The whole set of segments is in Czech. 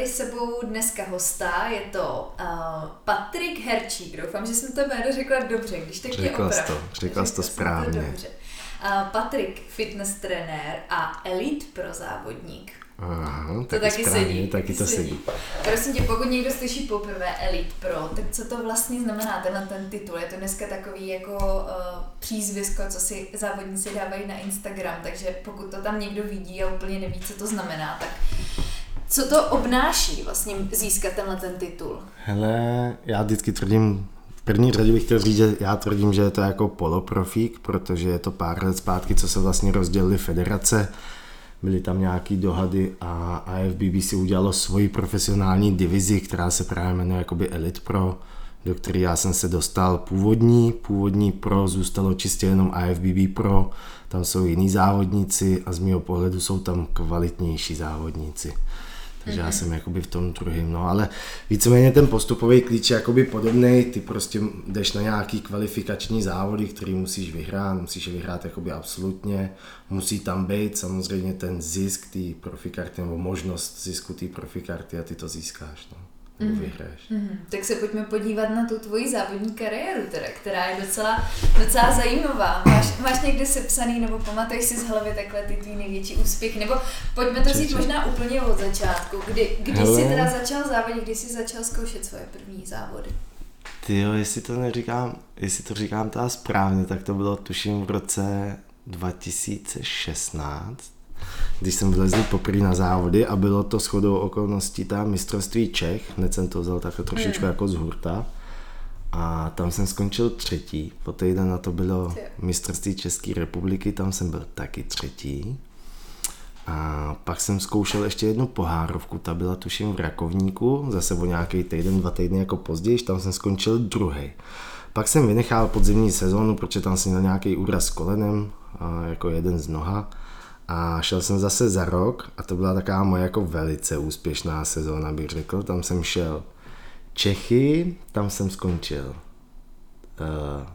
tady sebou dneska hosta, je to uh, Patrik Herčík. Doufám, že jsem to jméno řekla dobře, když tak řekla je to, řekla jsi to správně. To dobře. Uh, Patrik, fitness trenér a elite pro závodník. Aha, to taky, taky správně, sedí. Taky to sedí. sedí. Prosím tě, pokud někdo slyší poprvé Elite Pro, tak co to vlastně znamená tenhle ten titul? Je to dneska takový jako uh, přízvisko, co si závodníci dávají na Instagram, takže pokud to tam někdo vidí a úplně neví, co to znamená, tak co to obnáší vlastně získat tenhle ten titul? Hele, já vždycky tvrdím, v první řadě bych chtěl říct, že já tvrdím, že je to jako poloprofík, protože je to pár let zpátky, co se vlastně rozdělili federace, byly tam nějaký dohady a AFBB si udělalo svoji profesionální divizi, která se právě jmenuje jakoby Elite Pro, do které já jsem se dostal původní. Původní Pro zůstalo čistě jenom AFBB Pro, tam jsou jiní závodníci a z mého pohledu jsou tam kvalitnější závodníci. Takže mm-hmm. já jsem jakoby v tom druhém, no ale víceméně ten postupový klíč je jakoby podobný, ty prostě jdeš na nějaký kvalifikační závody, který musíš vyhrát, musíš je vyhrát jakoby absolutně, musí tam být samozřejmě ten zisk té profikarty nebo možnost zisku té profikarty a ty to získáš, no mm-hmm. vyhraješ. Mm-hmm. Tak se pojďme podívat na tu tvoji závodní kariéru, teda, která je docela, docela zajímavá. Máš, máš někdy sepsaný, nebo pamatuješ si z hlavy takhle ty tvý největší úspěch, nebo pojďme to říct možná úplně od začátku. Kdy, kdy jsi teda začal závodit, kdy jsi začal zkoušet svoje první závody? Ty jo, jestli to neříkám, jestli to říkám teda správně, tak to bylo tuším v roce 2016, když jsem vlezl poprvé na závody a bylo to shodou okolností tam mistrovství Čech, hned jsem to vzal takhle trošičku mm. jako z hurta. A tam jsem skončil třetí, po týden na to bylo mistrovství České republiky, tam jsem byl taky třetí. A pak jsem zkoušel ještě jednu pohárovku, ta byla tuším v Rakovníku, zase o nějaký týden, dva týdny jako později, tam jsem skončil druhý. Pak jsem vynechal podzimní sezónu, protože tam jsem měl nějaký úraz s kolenem, jako jeden z noha a šel jsem zase za rok a to byla taková moje jako velice úspěšná sezóna, bych řekl. Tam jsem šel Čechy, tam jsem skončil uh,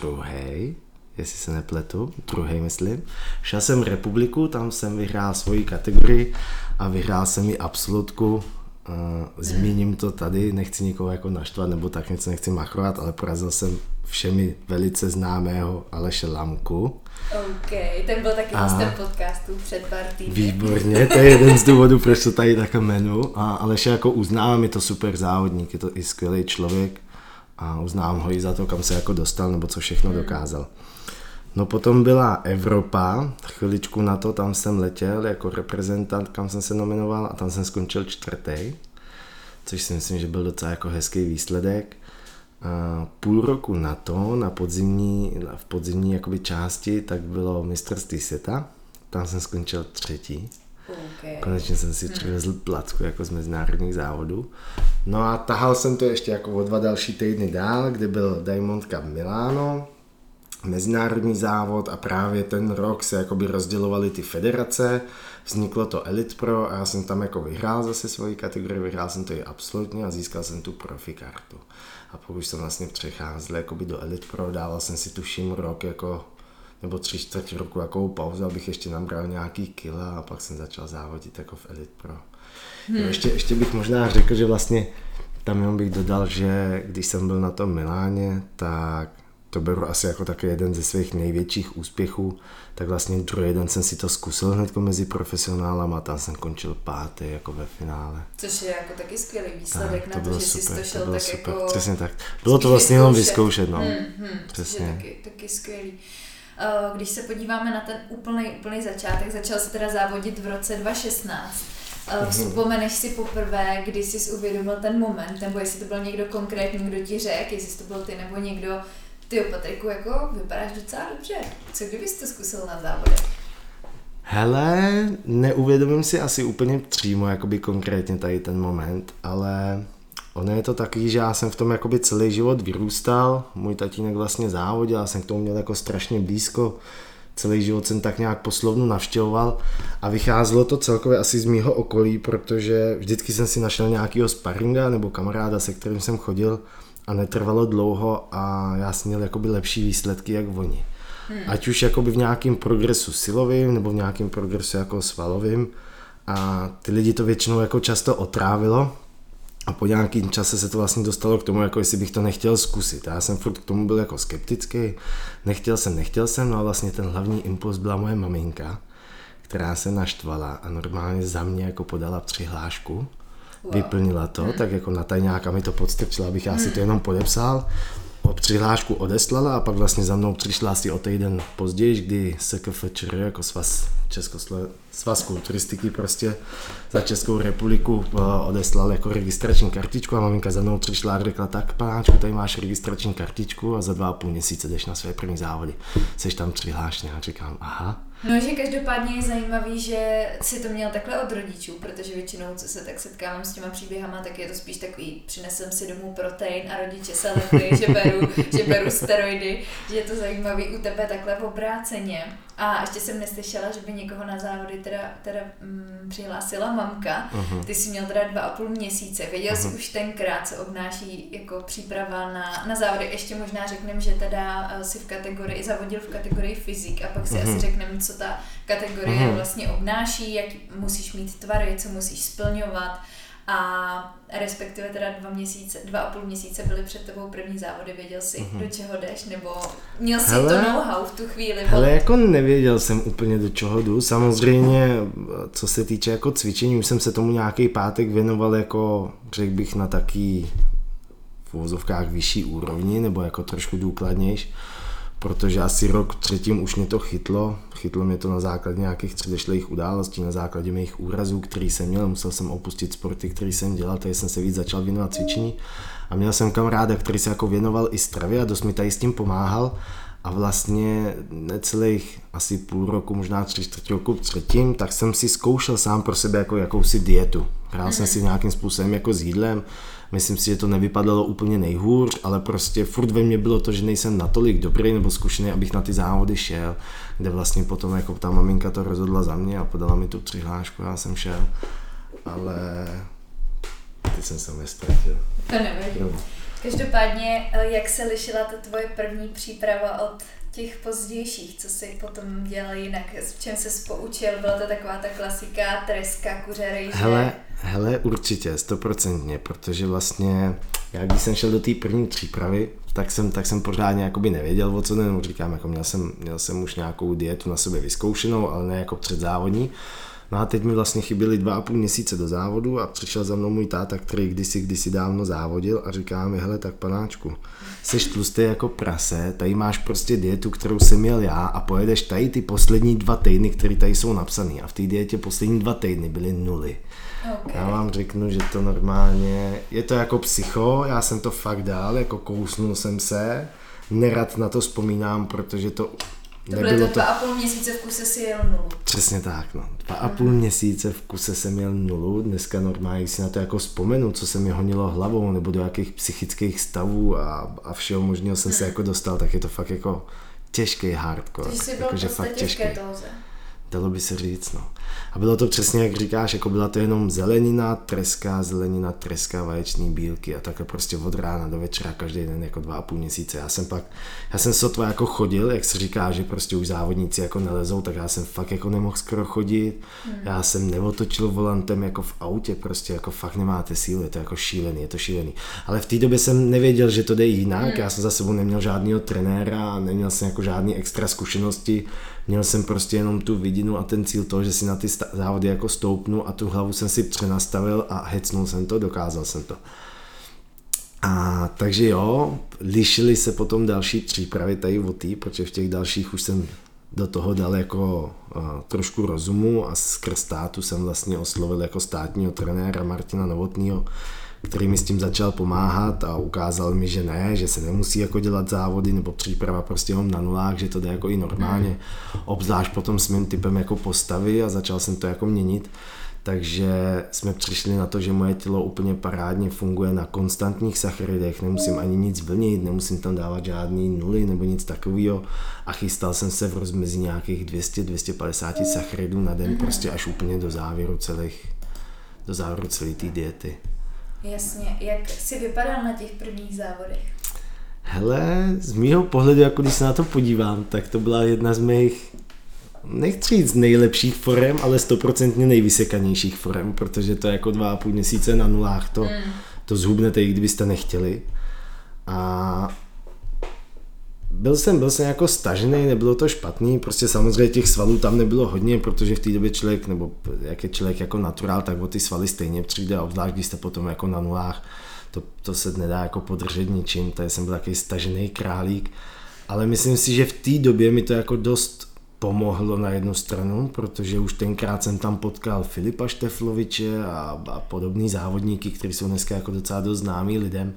druhý, jestli se nepletu, druhý myslím. Šel jsem republiku, tam jsem vyhrál svoji kategorii a vyhrál jsem i absolutku Uh, zmíním to tady, nechci nikoho jako naštvat nebo tak něco nechci machrovat, ale porazil jsem všemi velice známého Aleše Lamku. OK, ten byl taky hostem podcastu před pár týdny. Výborně, to je jeden z důvodů, proč to tady tak jmenu. A Aleše jako uznávám, je to super závodník, je to i skvělý člověk a uznávám ho i za to, kam se jako dostal nebo co všechno hmm. dokázal. No potom byla Evropa, chviličku na to tam jsem letěl jako reprezentant, kam jsem se nominoval a tam jsem skončil čtvrtý, což si myslím, že byl docela jako hezký výsledek. A půl roku na to, na podzimní, v podzimní jakoby části, tak bylo mistrovství světa, tam jsem skončil třetí. Okay. Konečně jsem si přivezl placku jako z mezinárodních závodů. No a tahal jsem to ještě jako o dva další týdny dál, kde byl Diamond Cup Milano, mezinárodní závod a právě ten rok se jakoby rozdělovaly ty federace, vzniklo to Elite Pro a já jsem tam jako vyhrál zase svoji kategorii, vyhrál jsem to i absolutně a získal jsem tu profi kartu. A pokud jsem vlastně přecházel jakoby do Elite Pro, dával jsem si tuším rok jako nebo tři čtvrtě roku jako pauzu, abych ještě nabral nějaký kila a pak jsem začal závodit jako v Elite Pro. Hmm. ještě, ještě bych možná řekl, že vlastně tam jenom bych dodal, že když jsem byl na tom Miláně, tak to beru asi jako taky jeden ze svých největších úspěchů, tak vlastně druhý den jsem si to zkusil hned mezi profesionálama a tam jsem končil pátý jako ve finále. Což je jako taky skvělý výsledek tak, to na to, že super, jsi to šel to tak super. jako... Přesně tak. Bylo to vlastně jenom vyzkoušet, no. Hmm, hmm, Přesně. Taky, taky skvělý. Eh, když se podíváme na ten úplný, úplný začátek, začal se teda závodit v roce 2016. Eh, mhm. Vzpomeneš si poprvé, kdy jsi uvědomil ten moment, nebo jestli to byl někdo konkrétní, kdo ti řekl, jestli to byl ty nebo někdo, ty Patriku, jako vypadáš docela dobře. Co kdybys to zkusil na závodech? Hele, neuvědomím si asi úplně přímo jakoby konkrétně tady ten moment, ale ono je to taky, že já jsem v tom jakoby celý život vyrůstal, můj tatínek vlastně závodil, já jsem k tomu měl jako strašně blízko, celý život jsem tak nějak poslovnu navštěvoval a vycházelo to celkově asi z mýho okolí, protože vždycky jsem si našel nějakého sparinga nebo kamaráda, se kterým jsem chodil a netrvalo dlouho a já jsem měl jakoby lepší výsledky jak oni. Hmm. Ať už jakoby v nějakém progresu silovým nebo v nějakém progresu jako svalovým a ty lidi to většinou jako často otrávilo a po nějakým čase se to vlastně dostalo k tomu, jako jestli bych to nechtěl zkusit. A já jsem furt k tomu byl jako skeptický, nechtěl jsem, nechtěl jsem, no a vlastně ten hlavní impuls byla moje maminka, která se naštvala a normálně za mě jako podala přihlášku, vyplnila to, hmm. tak jako na tajňáka mi to podstrčila, abych já si to jenom podepsal přihlášku odeslala a pak vlastně za mnou přišla asi o týden později, kdy SKFČR jako svaz Českoslo- svaz kulturistiky prostě za Českou republiku eh, odeslal jako registrační kartičku a maminka za mnou přišla a řekla, tak panáčku, tady máš registrační kartičku a za dva a půl měsíce jdeš na své první závody. Jsi tam přihlášený a říkám, aha, No, že každopádně je zajímavý, že si to měl takhle od rodičů, protože většinou, co se tak setkávám s těma příběhama, tak je to spíš takový, přinesem si domů protein a rodiče se lepí, že beru, že beru steroidy, že je to zajímavý u tebe takhle v obráceně. A ještě jsem neslyšela, že by někoho na závody teda, teda mm, přihlásila mamka. Uh-huh. Ty jsi měl teda dva a půl měsíce. Věděl uh-huh. jsi už tenkrát, co obnáší jako příprava na, na závody. Ještě možná řekneme, že teda uh, si v kategorii, zavodil v kategorii fyzik a pak si uh-huh. asi řekneme, co ta kategorie uh-huh. vlastně obnáší, jak musíš mít tvary, co musíš splňovat a respektive teda dva měsíce, dva a půl měsíce byly před tebou první závody, věděl jsi, mm-hmm. do čeho jdeš, nebo měl jsi hele, to know-how v tu chvíli? Ale jako nevěděl jsem úplně do čeho jdu, samozřejmě co se týče jako cvičení, už jsem se tomu nějaký pátek věnoval jako, řekl bych, na taký v uvozovkách vyšší úrovni, nebo jako trošku důkladnější protože asi rok třetím už mě to chytlo. Chytlo mě to na základě nějakých předešlých událostí, na základě mých úrazů, který jsem měl. Musel jsem opustit sporty, který jsem dělal, tady jsem se víc začal věnovat cvičení. A měl jsem kamaráda, který se jako věnoval i stravě a dost mi tady s tím pomáhal. A vlastně necelých asi půl roku, možná tři čtvrtě roku předtím, tak jsem si zkoušel sám pro sebe jako jakousi dietu. Hrál jsem si nějakým způsobem jako s jídlem, Myslím si, že to nevypadalo úplně nejhůř, ale prostě furt ve mně bylo to, že nejsem natolik dobrý nebo zkušený, abych na ty závody šel, kde vlastně potom jako ta maminka to rozhodla za mě a podala mi tu přihlášku a já jsem šel. Ale ty jsem se nestratil. To nevadí. No. Každopádně, eh, jak se lišila ta tvoje první příprava od těch pozdějších, co si potom dělal jinak, v čem se poučil, byla to taková ta klasika, treska, kuře, rejže? Hele, hele, určitě, stoprocentně, protože vlastně já když jsem šel do té první přípravy, tak jsem, tak jsem pořádně jakoby nevěděl, o co jde, říkám, jako měl jsem, měl jsem už nějakou dietu na sebe vyzkoušenou, ale ne jako předzávodní. No a teď mi vlastně chyběly dva a půl měsíce do závodu a přišel za mnou můj táta, který kdysi, kdysi dávno závodil a říká mi, hele, tak panáčku, jsi tlustý jako prase, tady máš prostě dietu, kterou jsem měl já a pojedeš tady ty poslední dva týdny, které tady jsou napsané a v té dietě poslední dva týdny byly nuly. Okay. Já vám řeknu, že to normálně, je to jako psycho, já jsem to fakt dal, jako kousnul jsem se, nerad na to vzpomínám, protože to to byly to dva a půl měsíce v kuse si jel nulu. Přesně tak, no. Dva a půl měsíce v kuse jsem jel nulu. Dneska normálně si na to jako vzpomenu, co se mi honilo hlavou, nebo do jakých psychických stavů a, a všeho možného jsem se jako dostal, tak je to fakt jako těžký hardcore. Takže jsi byl jako, fakt těžký. Tóze. Dalo by se říct, no. A bylo to přesně, jak říkáš, jako byla to jenom zelenina, treska, zelenina, treska, vaječný bílky a takhle prostě od rána do večera každý den jako dva a půl měsíce. Já jsem pak, já jsem sotva jako chodil, jak se říká, že prostě už závodníci jako nelezou, tak já jsem fakt jako nemohl skoro chodit. Hmm. Já jsem neotočil volantem jako v autě, prostě jako fakt nemáte sílu, je to jako šílený, je to šílený. Ale v té době jsem nevěděl, že to jde jinak, hmm. já jsem za sebou neměl žádného trenéra, neměl jsem jako žádné extra zkušenosti, měl jsem prostě jenom tu vidinu a ten cíl toho, že si na ty závody jako stoupnu a tu hlavu jsem si přenastavil a hecnul jsem to, dokázal jsem to. A takže jo, lišily se potom další přípravy tady o tý, protože v těch dalších už jsem do toho dal jako uh, trošku rozumu a skrz státu jsem vlastně oslovil jako státního trenéra Martina Novotního, který mi s tím začal pomáhat a ukázal mi, že ne, že se nemusí jako dělat závody nebo příprava prostě jenom na nulách, že to jde jako i normálně, obzvlášť potom s mým typem jako postavy a začal jsem to jako měnit. Takže jsme přišli na to, že moje tělo úplně parádně funguje na konstantních sacharidech, nemusím ani nic vlnit, nemusím tam dávat žádný nuly nebo nic takového a chystal jsem se v rozmezí nějakých 200-250 sacharidů na den, prostě až úplně do závěru celých, do závěru celé té diety. Jasně. Jak jsi vypadal na těch prvních závodech? Hele, z mýho pohledu, jako když se na to podívám, tak to byla jedna z mých nechci říct nejlepších forem, ale stoprocentně nejvysekanějších forem, protože to je jako dva a půl měsíce na nulách, to, mm. to zhubnete, i kdybyste nechtěli. A byl jsem, byl jsem jako stažený, nebylo to špatný, prostě samozřejmě těch svalů tam nebylo hodně, protože v té době člověk, nebo jak je člověk jako naturál, tak o ty svaly stejně přijde, obzvlášť když jste potom jako na nulách, to, to se nedá jako podržet ničím, tady jsem byl takový stažený králík, ale myslím si, že v té době mi to jako dost pomohlo na jednu stranu, protože už tenkrát jsem tam potkal Filipa Štefloviče a, a podobný závodníky, kteří jsou dneska jako docela dost známí lidem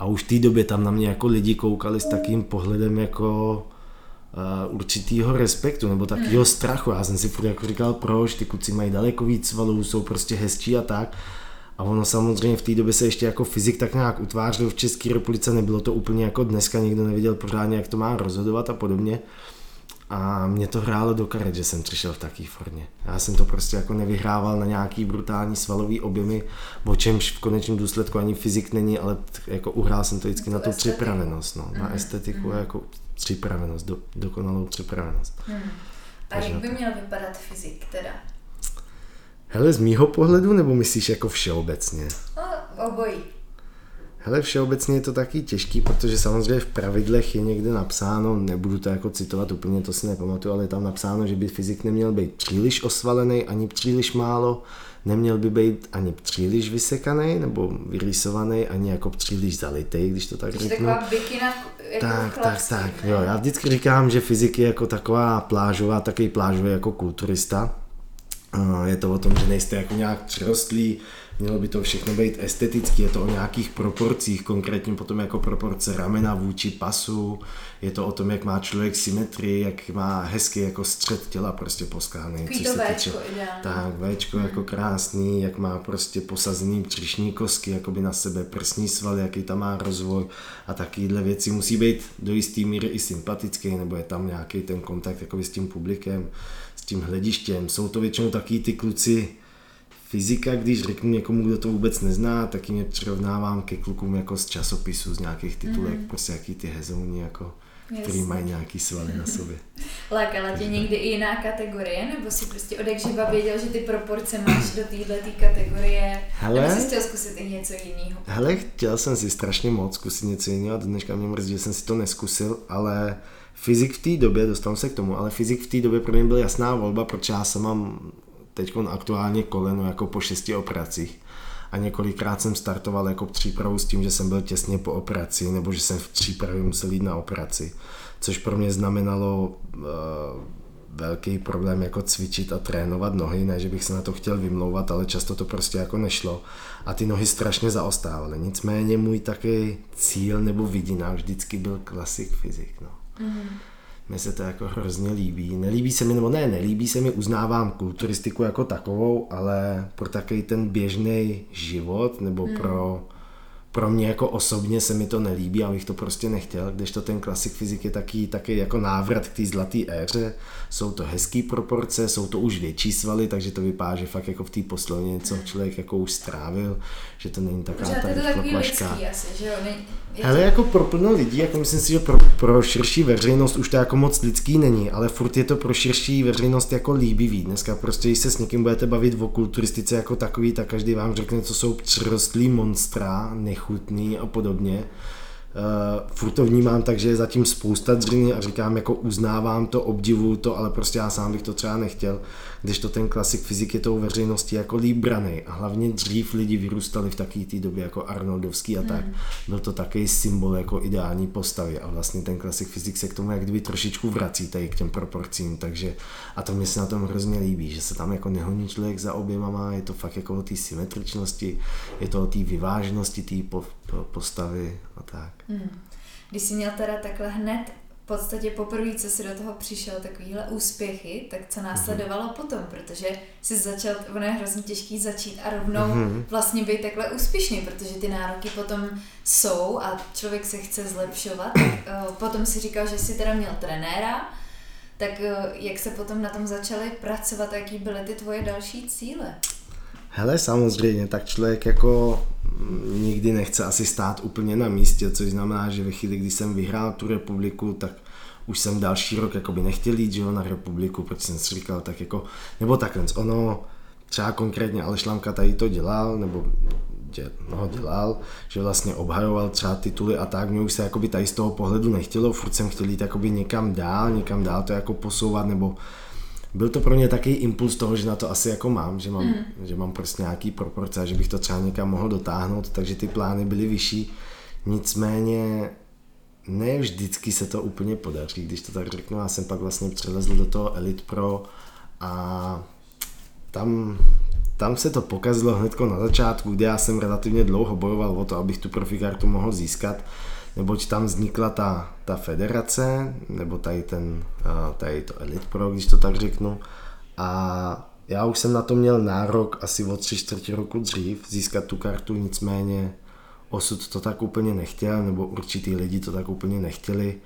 a už v té době tam na mě jako lidi koukali s takým pohledem jako uh, určitýho respektu nebo takového strachu. Já jsem si furt jako říkal, proč, ty kluci mají daleko víc svalů, jsou prostě hezčí a tak. A ono samozřejmě v té době se ještě jako fyzik tak nějak utvářil v České republice, nebylo to úplně jako dneska, nikdo nevěděl pořádně, jak to má rozhodovat a podobně. A mě to hrálo do karet, že jsem přišel v takové formě. Já jsem to prostě jako nevyhrával na nějaký brutální svalový objemy, o čemž v konečném důsledku ani fyzik není, ale jako uhrál jsem to vždycky na tu připravenost, no, na mm. estetiku mm. jako připravenost, do, dokonalou připravenost. Mm. A jak by měl vypadat fyzik teda? Hele, z mýho pohledu, nebo myslíš jako všeobecně? No, obojí. Hele, všeobecně je to taky těžký, protože samozřejmě v pravidlech je někde napsáno, nebudu to jako citovat úplně, to si nepamatuju, ale je tam napsáno, že by fyzik neměl být příliš osvalený, ani příliš málo, neměl by být ani příliš vysekaný nebo vyrýsovaný, ani jako příliš zalitý, když to tak řeknu. Taková bikina, jako tak, tak, tak, jo, já vždycky říkám, že fyzik je jako taková plážová, takový plážový jako kulturista. Je to o tom, že nejste jako nějak přirostlí, Mělo by to všechno být estetický, je to o nějakých proporcích, konkrétně potom jako proporce ramena vůči pasu, je to o tom, jak má člověk symetrii, jak má hezký jako střed těla prostě poskáný. Takový to Včko ideálně. Tak, Včko hmm. jako krásný, jak má prostě posazený břišní kosky, jako by na sebe prsní sval, jaký tam má rozvoj a takovýhle věci musí být do jistý míry i sympatický, nebo je tam nějaký ten kontakt jako s tím publikem, s tím hledištěm. Jsou to většinou taky ty kluci, fyzika, když řeknu někomu, kdo to vůbec nezná, tak mě přirovnávám ke klukům jako z časopisu, z nějakých titulek, mm. prostě jaký ty hezouni, jako, Jasně. který mají nějaký svaly na sobě. Lákala tě někdy i jiná kategorie, nebo si prostě odekživa věděl, že ty proporce máš do téhle kategorie, Hele, nebo jsi chtěl zkusit i něco jiného? Hele, chtěl jsem si strašně moc zkusit něco jiného dneška mě mrzí, že jsem si to neskusil, ale fyzik v té době, dostanu se k tomu, ale fyzik v té době pro mě byl jasná volba, protože já jsem mám teď aktuálně koleno jako po šesti operacích a několikrát jsem startoval jako přípravu s tím, že jsem byl těsně po operaci nebo že jsem v přípravě musel jít na operaci, což pro mě znamenalo uh, velký problém jako cvičit a trénovat nohy, ne, že bych se na to chtěl vymlouvat, ale často to prostě jako nešlo a ty nohy strašně zaostávaly. Nicméně můj takový cíl nebo vidina vždycky byl klasik fyzik. No. Mm-hmm mně se to jako hrozně líbí. Nelíbí se mi, nebo ne, nelíbí se mi, uznávám kulturistiku jako takovou, ale pro takový ten běžný život, nebo hmm. pro pro mě jako osobně se mi to nelíbí, abych to prostě nechtěl, když to ten klasik fyzik je taky, taky jako návrat k té zlaté éře, jsou to hezký proporce, jsou to už větší svaly, takže to vypadá, že fakt jako v té poslovně něco člověk jako už strávil, že to není taková ta rychloplaška. asi, že jo? Ne, ale jako pro plno lidí, jako myslím si, že pro, pro širší veřejnost už to jako moc lidský není, ale furt je to pro širší veřejnost jako líbivý. Dneska prostě, když se s někým budete bavit o kulturistice jako takový, tak každý vám řekne, co jsou přirostlý monstra, nechutný a podobně. Uh, furt to vnímám tak, že je zatím spousta dřiny a říkám, jako uznávám to, obdivuju to, ale prostě já sám bych to třeba nechtěl, když to ten klasik fyzik je tou veřejností jako líbraný a hlavně dřív lidi vyrůstali v takové té době jako Arnoldovský a tak, hmm. byl to takový symbol jako ideální postavy a vlastně ten klasik fyzik se k tomu jak kdyby trošičku vrací tady k těm proporcím, takže a to mi se na tom hrozně líbí, že se tam jako nehoní člověk za oběma má, je to fakt jako o té symetričnosti, je to o té vyváženosti té po, po, postavy a tak. Hmm. Když jsi měl teda takhle hned podstatě poprvé, co si do toho přišel, takovýhle úspěchy, tak co následovalo mm-hmm. potom, protože jsi začal, ono je hrozně těžký začít a rovnou mm-hmm. vlastně být takhle úspěšný, protože ty nároky potom jsou a člověk se chce zlepšovat. tak, uh, potom si říkal, že jsi teda měl trenéra, tak uh, jak se potom na tom začali pracovat, jaký byly ty tvoje další cíle? Hele, samozřejmě, tak člověk jako nikdy nechce asi stát úplně na místě, což znamená, že ve chvíli, kdy jsem vyhrál tu republiku, tak už jsem další rok jakoby nechtěl jít že jo, na republiku, protože jsem si říkal, tak jako, nebo takhle, ono třeba konkrétně Aleš Lamka tady to dělal, nebo dě, no, dělal, že vlastně obhajoval třeba tituly a tak, mě už se jakoby tady z toho pohledu nechtělo, furt jsem chtěl jít jakoby někam dál, někam dál to jako posouvat, nebo byl to pro mě takový impuls toho, že na to asi jako mám, že mám, mm. že mám prostě nějaký proporce a že bych to třeba někam mohl dotáhnout, takže ty plány byly vyšší. Nicméně ne vždycky se to úplně podaří, když to tak řeknu. Já jsem pak vlastně přelezl do toho Elite Pro a tam, tam se to pokazilo hned na začátku, kde já jsem relativně dlouho bojoval o to, abych tu profikartu mohl získat, neboť tam vznikla ta, ta federace, nebo tady, ten, tady to Elite Pro, když to tak řeknu. A já už jsem na to měl nárok asi o tři čtvrtě roku dřív získat tu kartu, nicméně osud to tak úplně nechtěl, nebo určitý lidi to tak úplně nechtěli.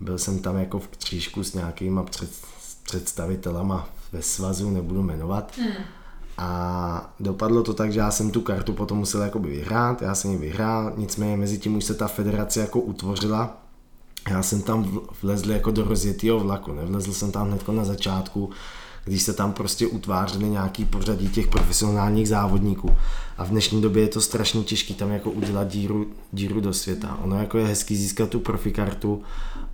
Byl jsem tam jako v křížku s nějakýma před, představitelama ve svazu, nebudu jmenovat. Hmm. A dopadlo to tak, že já jsem tu kartu potom musel jakoby vyhrát, já jsem ji vyhrál, nicméně mezi tím už se ta federace jako utvořila. Já jsem tam vlezl jako do rozjetého vlaku, nevlezl jsem tam hned na začátku, když se tam prostě utvářely nějaký pořadí těch profesionálních závodníků. A v dnešní době je to strašně těžké tam jako udělat díru, díru do světa. Ono jako je hezký získat tu profikartu,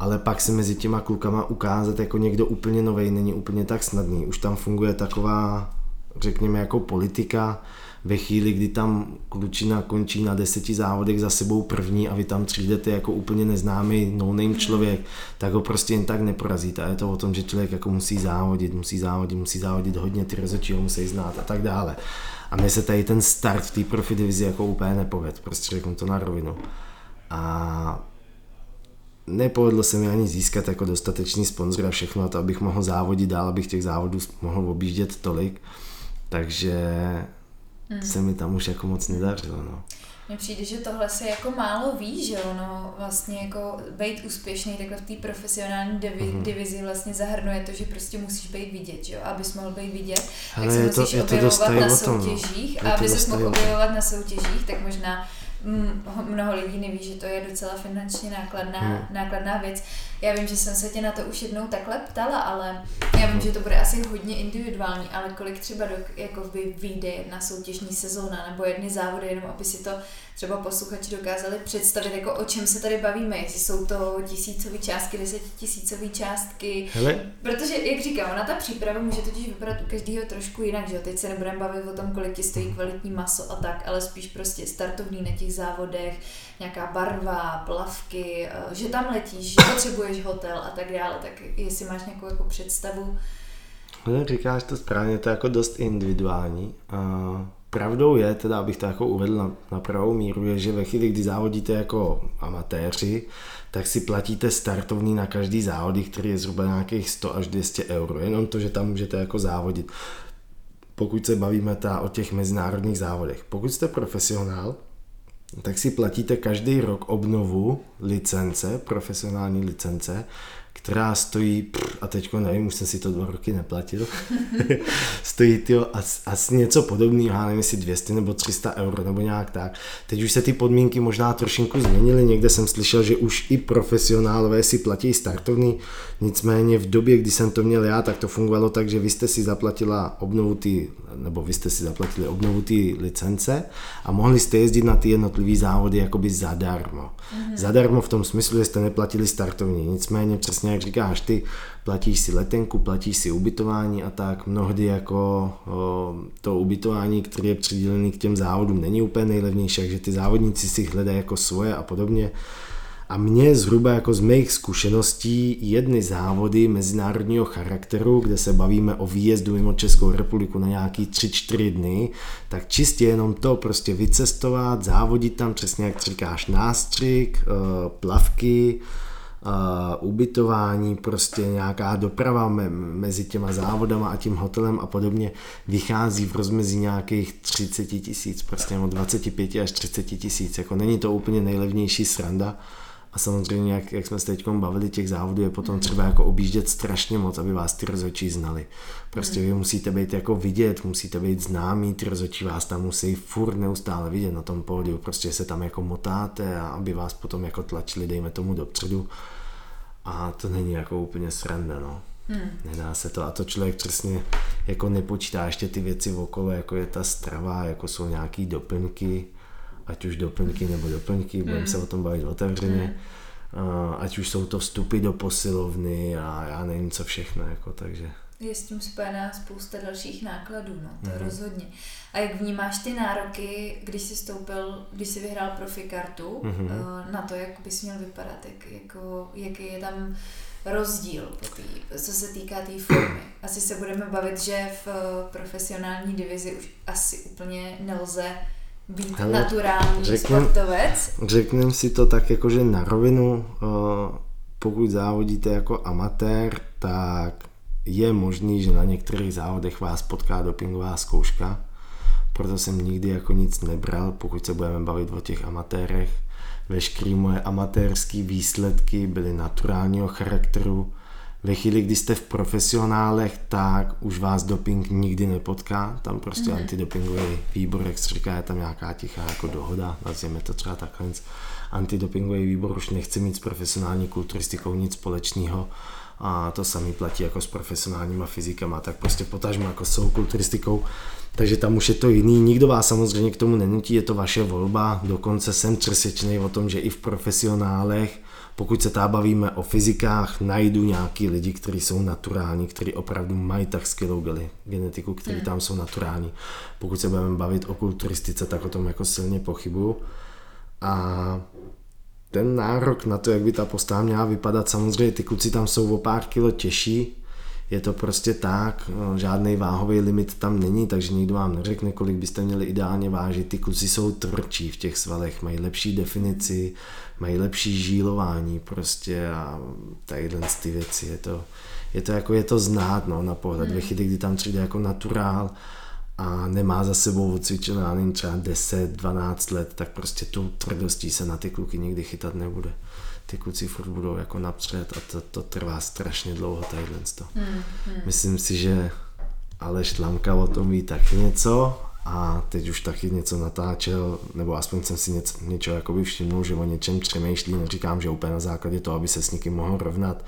ale pak se mezi těma klukama ukázat jako někdo úplně nový není úplně tak snadný. Už tam funguje taková, řekněme, jako politika, ve chvíli, kdy tam klučina končí na deseti závodech za sebou první a vy tam přijdete jako úplně neznámý no-name člověk, tak ho prostě jen tak neporazíte. A je to o tom, že člověk jako musí závodit, musí závodit, musí závodit hodně, ty rozhodčí ho musí znát a tak dále. A mně se tady ten start v té profi divizi jako úplně nepoved, prostě řeknu to na rovinu. A nepovedlo se mi ani získat jako dostatečný sponzor a všechno to, abych mohl závodit dál, abych těch závodů mohl objíždět tolik. Takže mm. se mi tam už jako moc nedařilo. No. Mně přijde, že tohle se jako málo ví, že ono vlastně jako být úspěšný takhle v té profesionální divi- mm-hmm. divizi vlastně zahrnuje to, že prostě musíš být vidět, že jo, abys mohl být vidět, Ale tak se musíš to, objevovat na no. soutěžích a aby se mohl objevovat na soutěžích, tak možná mnoho lidí neví, že to je docela finančně nákladná, hmm. nákladná věc. Já vím, že jsem se tě na to už jednou takhle ptala, ale já vím, že to bude asi hodně individuální, ale kolik třeba do, jako by vyjde jedna soutěžní sezóna nebo jedny závody, jenom aby si to třeba posluchači dokázali představit, jako o čem se tady bavíme, jestli jsou to tisícové částky, desetitisícové částky. Hele. Protože, jak říkám, na ta příprava může totiž vypadat u každého trošku jinak, že Teď se nebudeme bavit o tom, kolik ti stojí kvalitní maso a tak, ale spíš prostě startovní na těch závodech, nějaká barva, plavky, eh, že tam letíš, že potřebuješ hotel a tak dále, tak jestli máš nějakou jako představu. No, říkáš to správně, to je jako dost individuální. Uh Pravdou je, teda abych to jako uvedl na, na pravou míru, je, že ve chvíli, kdy závodíte jako amatéři, tak si platíte startovní na každý závody, který je zhruba nějakých 100 až 200 euro. Jenom to, že tam můžete jako závodit. Pokud se bavíme ta o těch mezinárodních závodech. Pokud jste profesionál, tak si platíte každý rok obnovu licence, profesionální licence, která stojí, pff, a teďko nevím, už jsem si to dva roky neplatil, stojí tyjo, asi, asi něco podobného, já nevím, jestli 200 nebo 300 euro nebo nějak tak. Teď už se ty podmínky možná trošinku změnily, někde jsem slyšel, že už i profesionálové si platí startovný, nicméně v době, kdy jsem to měl já, tak to fungovalo tak, že vy jste si zaplatila obnovu ty, nebo vy jste si zaplatili obnovu ty licence a mohli jste jezdit na ty jednotlivé závody jakoby zadarmo. Mm-hmm. Zadarmo v tom smyslu, že jste neplatili startovní, nicméně přesně jak říkáš ty, platíš si letenku, platíš si ubytování a tak. Mnohdy jako to ubytování, které je přidělené k těm závodům, není úplně nejlevnější, takže ty závodníci si hledají jako svoje a podobně. A mě zhruba jako z mých zkušeností jedny závody mezinárodního charakteru, kde se bavíme o výjezdu mimo Českou republiku na nějaký 3-4 dny, tak čistě jenom to prostě vycestovat, závodit tam přesně jak říkáš nástřik, plavky, uh, ubytování, prostě nějaká doprava me, mezi těma závodama a tím hotelem a podobně vychází v rozmezí nějakých 30 tisíc, prostě od 25 až 30 tisíc, jako není to úplně nejlevnější sranda, A samozřejmě, jak, jak jsme se teď bavili, těch závodů je potom třeba jako objíždět strašně moc, aby vás ty rozhodčí znali. Prostě vy musíte být jako vidět, musíte být známí, ty rozhodčí vás tam musí furt neustále vidět na tom pódiu, prostě se tam jako motáte a aby vás potom jako tlačili, dejme tomu dopředu. A to není jako úplně sranda, no. Hmm. Nedá se to a to člověk přesně jako nepočítá ještě ty věci okolo, jako je ta strava, jako jsou nějaký doplňky, ať už doplňky nebo doplňky, budeme se o tom bavit otevřeně, hmm. ať už jsou to vstupy do posilovny a já nevím co všechno, jako, takže... Je s tím spojená spousta dalších nákladů, no, to hmm. rozhodně. A jak vnímáš ty nároky, když jsi stoupil, když jsi vyhrál profikartu, hmm. na to, jak bys měl vypadat, jak, jako, jaký je tam rozdíl, tý, co se týká té tý formy. Asi se budeme bavit, že v profesionální divizi už asi úplně nelze být Hele, naturální řeknem, sportovec? Řekneme si to tak jakože na rovinu, pokud závodíte jako amatér, tak je možný, že na některých závodech vás potká dopingová zkouška, proto jsem nikdy jako nic nebral, pokud se budeme bavit o těch amatérech. Veškeré moje amatérské výsledky byly naturálního charakteru, ve chvíli, kdy jste v profesionálech, tak už vás doping nikdy nepotká. Tam prostě mm-hmm. antidopingový výbor, jak se říká, je tam nějaká tichá jako dohoda, nazvěme to třeba takhle. Antidopingový výbor už nechce mít s profesionální kulturistikou nic společného a to samý platí jako s profesionálníma fyzikama, tak prostě potažmo jako s kulturistikou. Takže tam už je to jiný, nikdo vás samozřejmě k tomu nenutí, je to vaše volba, dokonce jsem přesvědčený o tom, že i v profesionálech pokud se tá bavíme o fyzikách, najdu nějaký lidi, kteří jsou naturální, kteří opravdu mají tak skvělou genetiku, kteří hmm. tam jsou naturální. Pokud se budeme bavit o kulturistice, tak o tom jako silně pochybuju. A ten nárok na to, jak by ta postava měla vypadat, samozřejmě ty kluci tam jsou o pár kilo těžší, je to prostě tak, no, žádný váhový limit tam není, takže nikdo vám neřekne, kolik byste měli ideálně vážit. Ty kluci jsou tvrdší v těch svalech, mají lepší definici, mají lepší žílování prostě a tadyhle ty věci. Je to, je to jako je to znát no, na pohled. Hmm. Ve chvíli, kdy tam přijde jako naturál a nemá za sebou odcvičená, nevím, třeba 10-12 let, tak prostě tu tvrdostí se na ty kluky nikdy chytat nebude ty kluci furt budou jako napřed a to, to trvá strašně dlouho tadyhle. Hmm, hmm. Myslím si, že Aleš Tlamka o tom ví tak něco a teď už taky něco natáčel, nebo aspoň jsem si něco, něčeho jakoby všimnul, že o něčem přemýšlí, neříkám, že úplně na základě toho, aby se s někým mohl rovnat,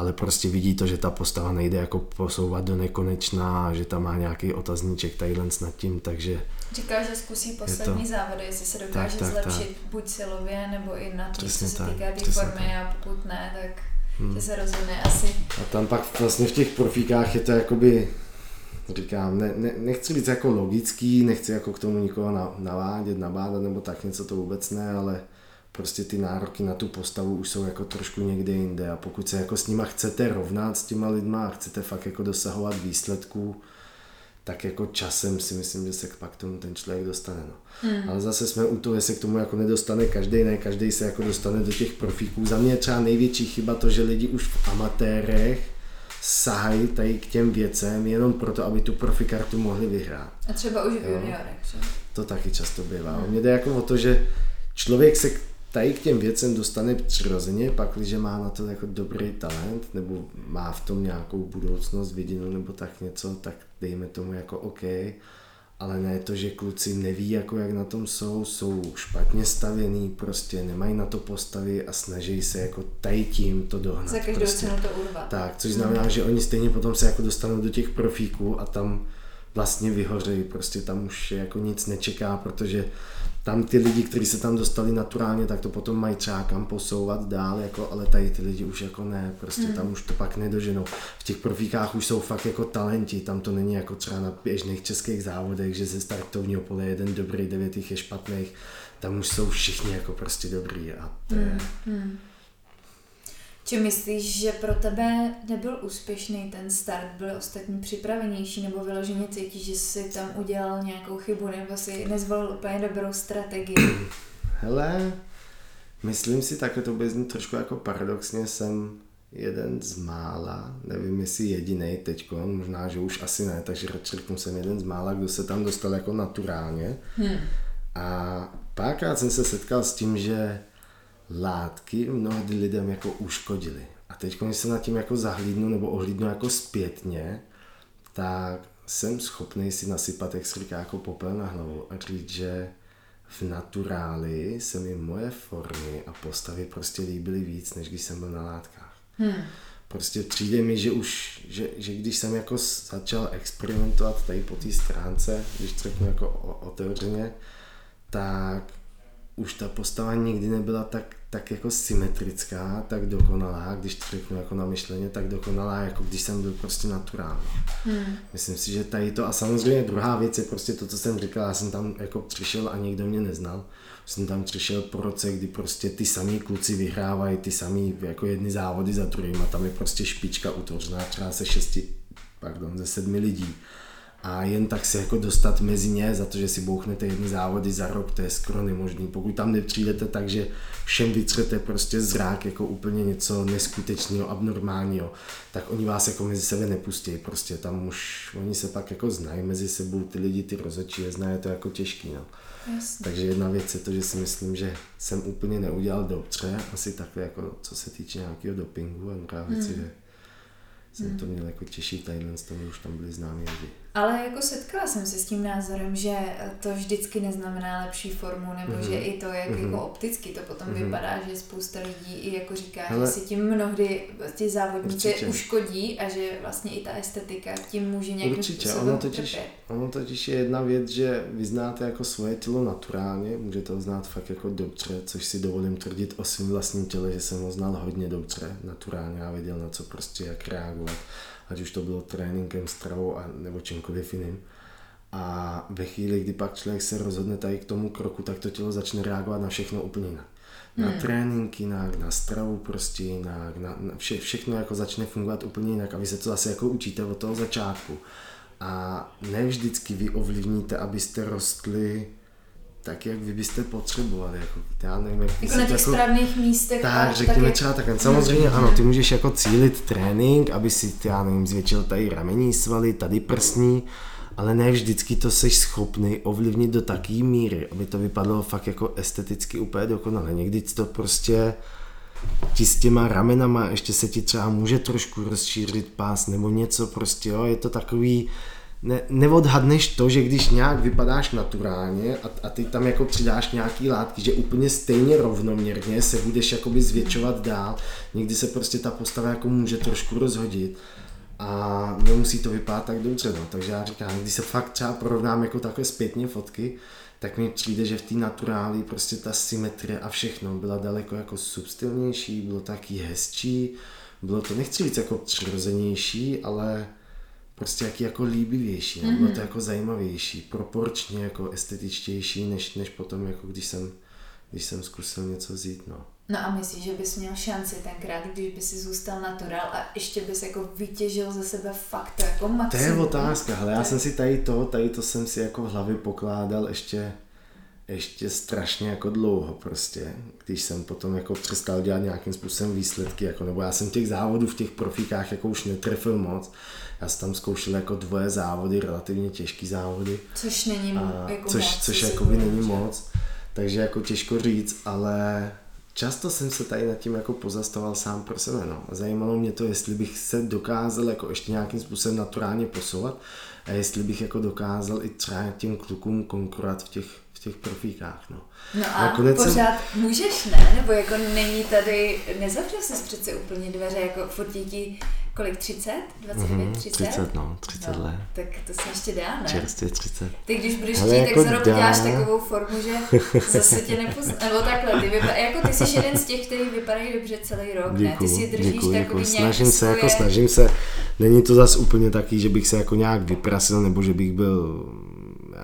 ale prostě vidí to, že ta postava nejde jako posouvat do nekonečná, že tam má nějaký otazníček tadyhle nad tím, takže Říkal, že zkusí poslední to... závody, jestli se dokáže tak, tak, zlepšit tak. buď silově, nebo i na to, co se týká té formy tak. a pokud ne, tak hmm. že se rozhodne asi. A tam pak vlastně v těch profíkách je to jakoby, říkám, ne, ne, nechci být jako logický, nechci jako k tomu nikoho navádět, nabádat nebo tak něco to vůbec ne, ale prostě ty nároky na tu postavu už jsou jako trošku někde jinde a pokud se jako s nima chcete rovnat s těma lidma a chcete fakt jako dosahovat výsledků, tak jako časem si myslím, že se pak tomu ten člověk dostane. No. Hmm. Ale zase jsme u toho, že se k tomu jako nedostane každý, ne každý se jako dostane do těch profíků. Za mě je třeba největší chyba to, že lidi už v amatérech sahají tady k těm věcem jenom proto, aby tu profikartu mohli vyhrát. A třeba už v juniorech, že? To taky často bývá. Hmm. Mně jde jako o to, že člověk se tady k těm věcem dostane přirozeně, pak, když má na to jako dobrý talent, nebo má v tom nějakou budoucnost viděnou, nebo tak něco, tak dejme tomu jako OK, ale ne to, že kluci neví, jako jak na tom jsou, jsou špatně stavěný, prostě nemají na to postavy a snaží se jako tady tím to dohnat. Za každou prostě. cenu to urvat. Tak, což znamená, mm. že oni stejně potom se jako dostanou do těch profíků a tam vlastně vyhořejí, prostě tam už jako nic nečeká, protože tam ty lidi, kteří se tam dostali naturálně, tak to potom mají třeba kam posouvat dál, jako, ale tady ty lidi už jako ne, prostě hmm. tam už to pak nedoženou. V těch profíkách už jsou fakt jako talenti, tam to není jako třeba na běžných českých závodech, že ze startovního pole jeden dobrý, devět je špatných, tam už jsou všichni jako prostě dobrý a to je... Hmm. Hmm. Či myslíš, že pro tebe nebyl úspěšný ten start, byli ostatní připravenější nebo vyloženě cítíš, že jsi tam udělal nějakou chybu nebo si nezvolil úplně dobrou strategii? Hele, myslím si, takhle to bude trošku jako paradoxně, jsem jeden z mála, nevím jestli jediný teď, možná, že už asi ne, takže řeknu jsem jeden z mála, kdo se tam dostal jako naturálně. Hmm. A párkrát jsem se setkal s tím, že látky mnohdy lidem jako uškodily. A teď, když se nad tím jako zahlídnu nebo ohlídnu jako zpětně, tak jsem schopný si nasypat, jak se říká, jako popel na hlavu a říct, že v naturáli se mi moje formy a postavy prostě líbily víc, než když jsem byl na látkách. Hmm. Prostě přijde mi, že už, že, že když jsem jako začal experimentovat tady po té stránce, když to řeknu jako otevřeně, tak už ta postava nikdy nebyla tak, tak jako symetrická, tak dokonalá, když to řeknu jako na myšleně, tak dokonalá, jako když jsem byl prostě naturální. Hmm. Myslím si, že tady to, a samozřejmě druhá věc je prostě to, co jsem říkal, já jsem tam jako přišel a nikdo mě neznal. Jsem tam přišel po roce, kdy prostě ty samý kluci vyhrávají ty samý jako jedny závody za druhým a tam je prostě špička utvořená třeba se šesti, pardon, ze sedmi lidí a jen tak se jako dostat mezi ně za to, že si bouchnete jedny závody za rok, to je skoro nemožný. Pokud tam nepřijdete tak, že všem vytřete prostě zrák jako úplně něco neskutečného, abnormálního, tak oni vás jako mezi sebe nepustí, prostě tam už oni se pak jako znají mezi sebou, ty lidi, ty rozhodčí je znají, to jako těžký, no. Jasně. Takže jedna věc je to, že si myslím, že jsem úplně neudělal dobře, asi takhle jako co se týče nějakého dopingu a druhá věc hmm. že jsem hmm. to měl jako těžší tady, už tam byli známí lidi. Ale jako setkala jsem se s tím názorem, že to vždycky neznamená lepší formu, nebo mm-hmm. že i to, jak mm-hmm. jako opticky to potom mm-hmm. vypadá, že spousta lidí i jako říká, Ale... že si tím mnohdy ti závodníci Určitě. uškodí a že vlastně i ta estetika tím může nějakým Určitě. způsobem ono totiž, ono totiž je jedna věc, že vy znáte jako svoje tělo naturálně, můžete ho znát fakt jako dobře, což si dovolím tvrdit o svém vlastním těle, že jsem ho znal hodně dobře, naturálně a věděl na co prostě jak reagovat ať už to bylo tréninkem, stravou a, nebo čímkoliv jiným. A ve chvíli, kdy pak člověk se rozhodne tady k tomu kroku, tak to tělo začne reagovat na všechno úplně jinak. Na hmm. trénink jinak, na stravu prostě jinak, na, na vše, všechno jako začne fungovat úplně jinak a vy se to zase jako učíte od toho začátku. A ne vždycky vy ovlivníte, abyste rostli tak, jak vy byste potřebovali. Jako, já nevím, jak jako na těch jako, správných místech. Tak, řekněme tak třeba takhle. Samozřejmě hmm. ano, ty můžeš jako cílit trénink, aby si, já nevím, zvětšil tady ramení svaly, tady prsní, ale ne vždycky to jsi schopný ovlivnit do taký míry, aby to vypadalo fakt jako esteticky úplně dokonale. Někdy to prostě ti s těma ramenama ještě se ti třeba může trošku rozšířit pás nebo něco prostě, jo, je to takový, ne, neodhadneš to, že když nějak vypadáš naturálně a, a ty tam jako přidáš nějaký látky, že úplně stejně rovnoměrně se budeš jakoby zvětšovat dál. Někdy se prostě ta postava jako může trošku rozhodit a nemusí to vypadat tak dobře. No. Takže já říkám, když se fakt třeba porovnám jako takové zpětně fotky, tak mi přijde, že v té naturáli prostě ta symetrie a všechno byla daleko jako substilnější, bylo taky hezčí, bylo to, nechci říct jako přirozenější, ale prostě jaký jako líbivější, mm-hmm. bylo to mhm. jako zajímavější, proporčně jako estetičtější, než, než potom, jako když jsem, když jsem zkusil něco vzít, no. No a myslíš, že bys měl šanci tenkrát, když by si zůstal natural a ještě bys jako vytěžil ze sebe fakt to jako maximum? To je otázka, ale já jsem si tady to, tady to jsem si jako v hlavě pokládal ještě ještě strašně jako dlouho prostě, když jsem potom jako přestal dělat nějakým způsobem výsledky, jako, nebo já jsem těch závodů v těch profikách jako už netrefil moc, já jsem tam zkoušel jako dvoje závody, relativně těžký závody. Což není a, jako což, moc. Což jako by není moc, takže jako těžko říct, ale často jsem se tady nad tím jako pozastavoval sám pro sebe, no. Zajímalo mě to, jestli bych se dokázal jako ještě nějakým způsobem naturálně posouvat a jestli bych jako dokázal i třeba těm klukům konkurovat v těch těch profíkách. No, no a Nakonec pořád jsem... můžeš, ne? Nebo jako není tady, nezavřel jsi přece úplně dveře, jako furt kolik, 30? 29, mm-hmm, 30? 30, no, 30 no, let. Tak to se ještě dá, ne? Čerstvě 30. Ty když budeš chtít, jako tak za rok děláš takovou formu, že zase tě nepozná. Nebo takhle, ty, vypa- jako ty jsi jeden z těch, kteří vypadají dobře celý rok, děkuju, ne? Ty si držíš děkuju, takový děkuju. Snažím se, svoje... jako snažím se. Není to zas úplně taký, že bych se jako nějak vyprasil, nebo že bych byl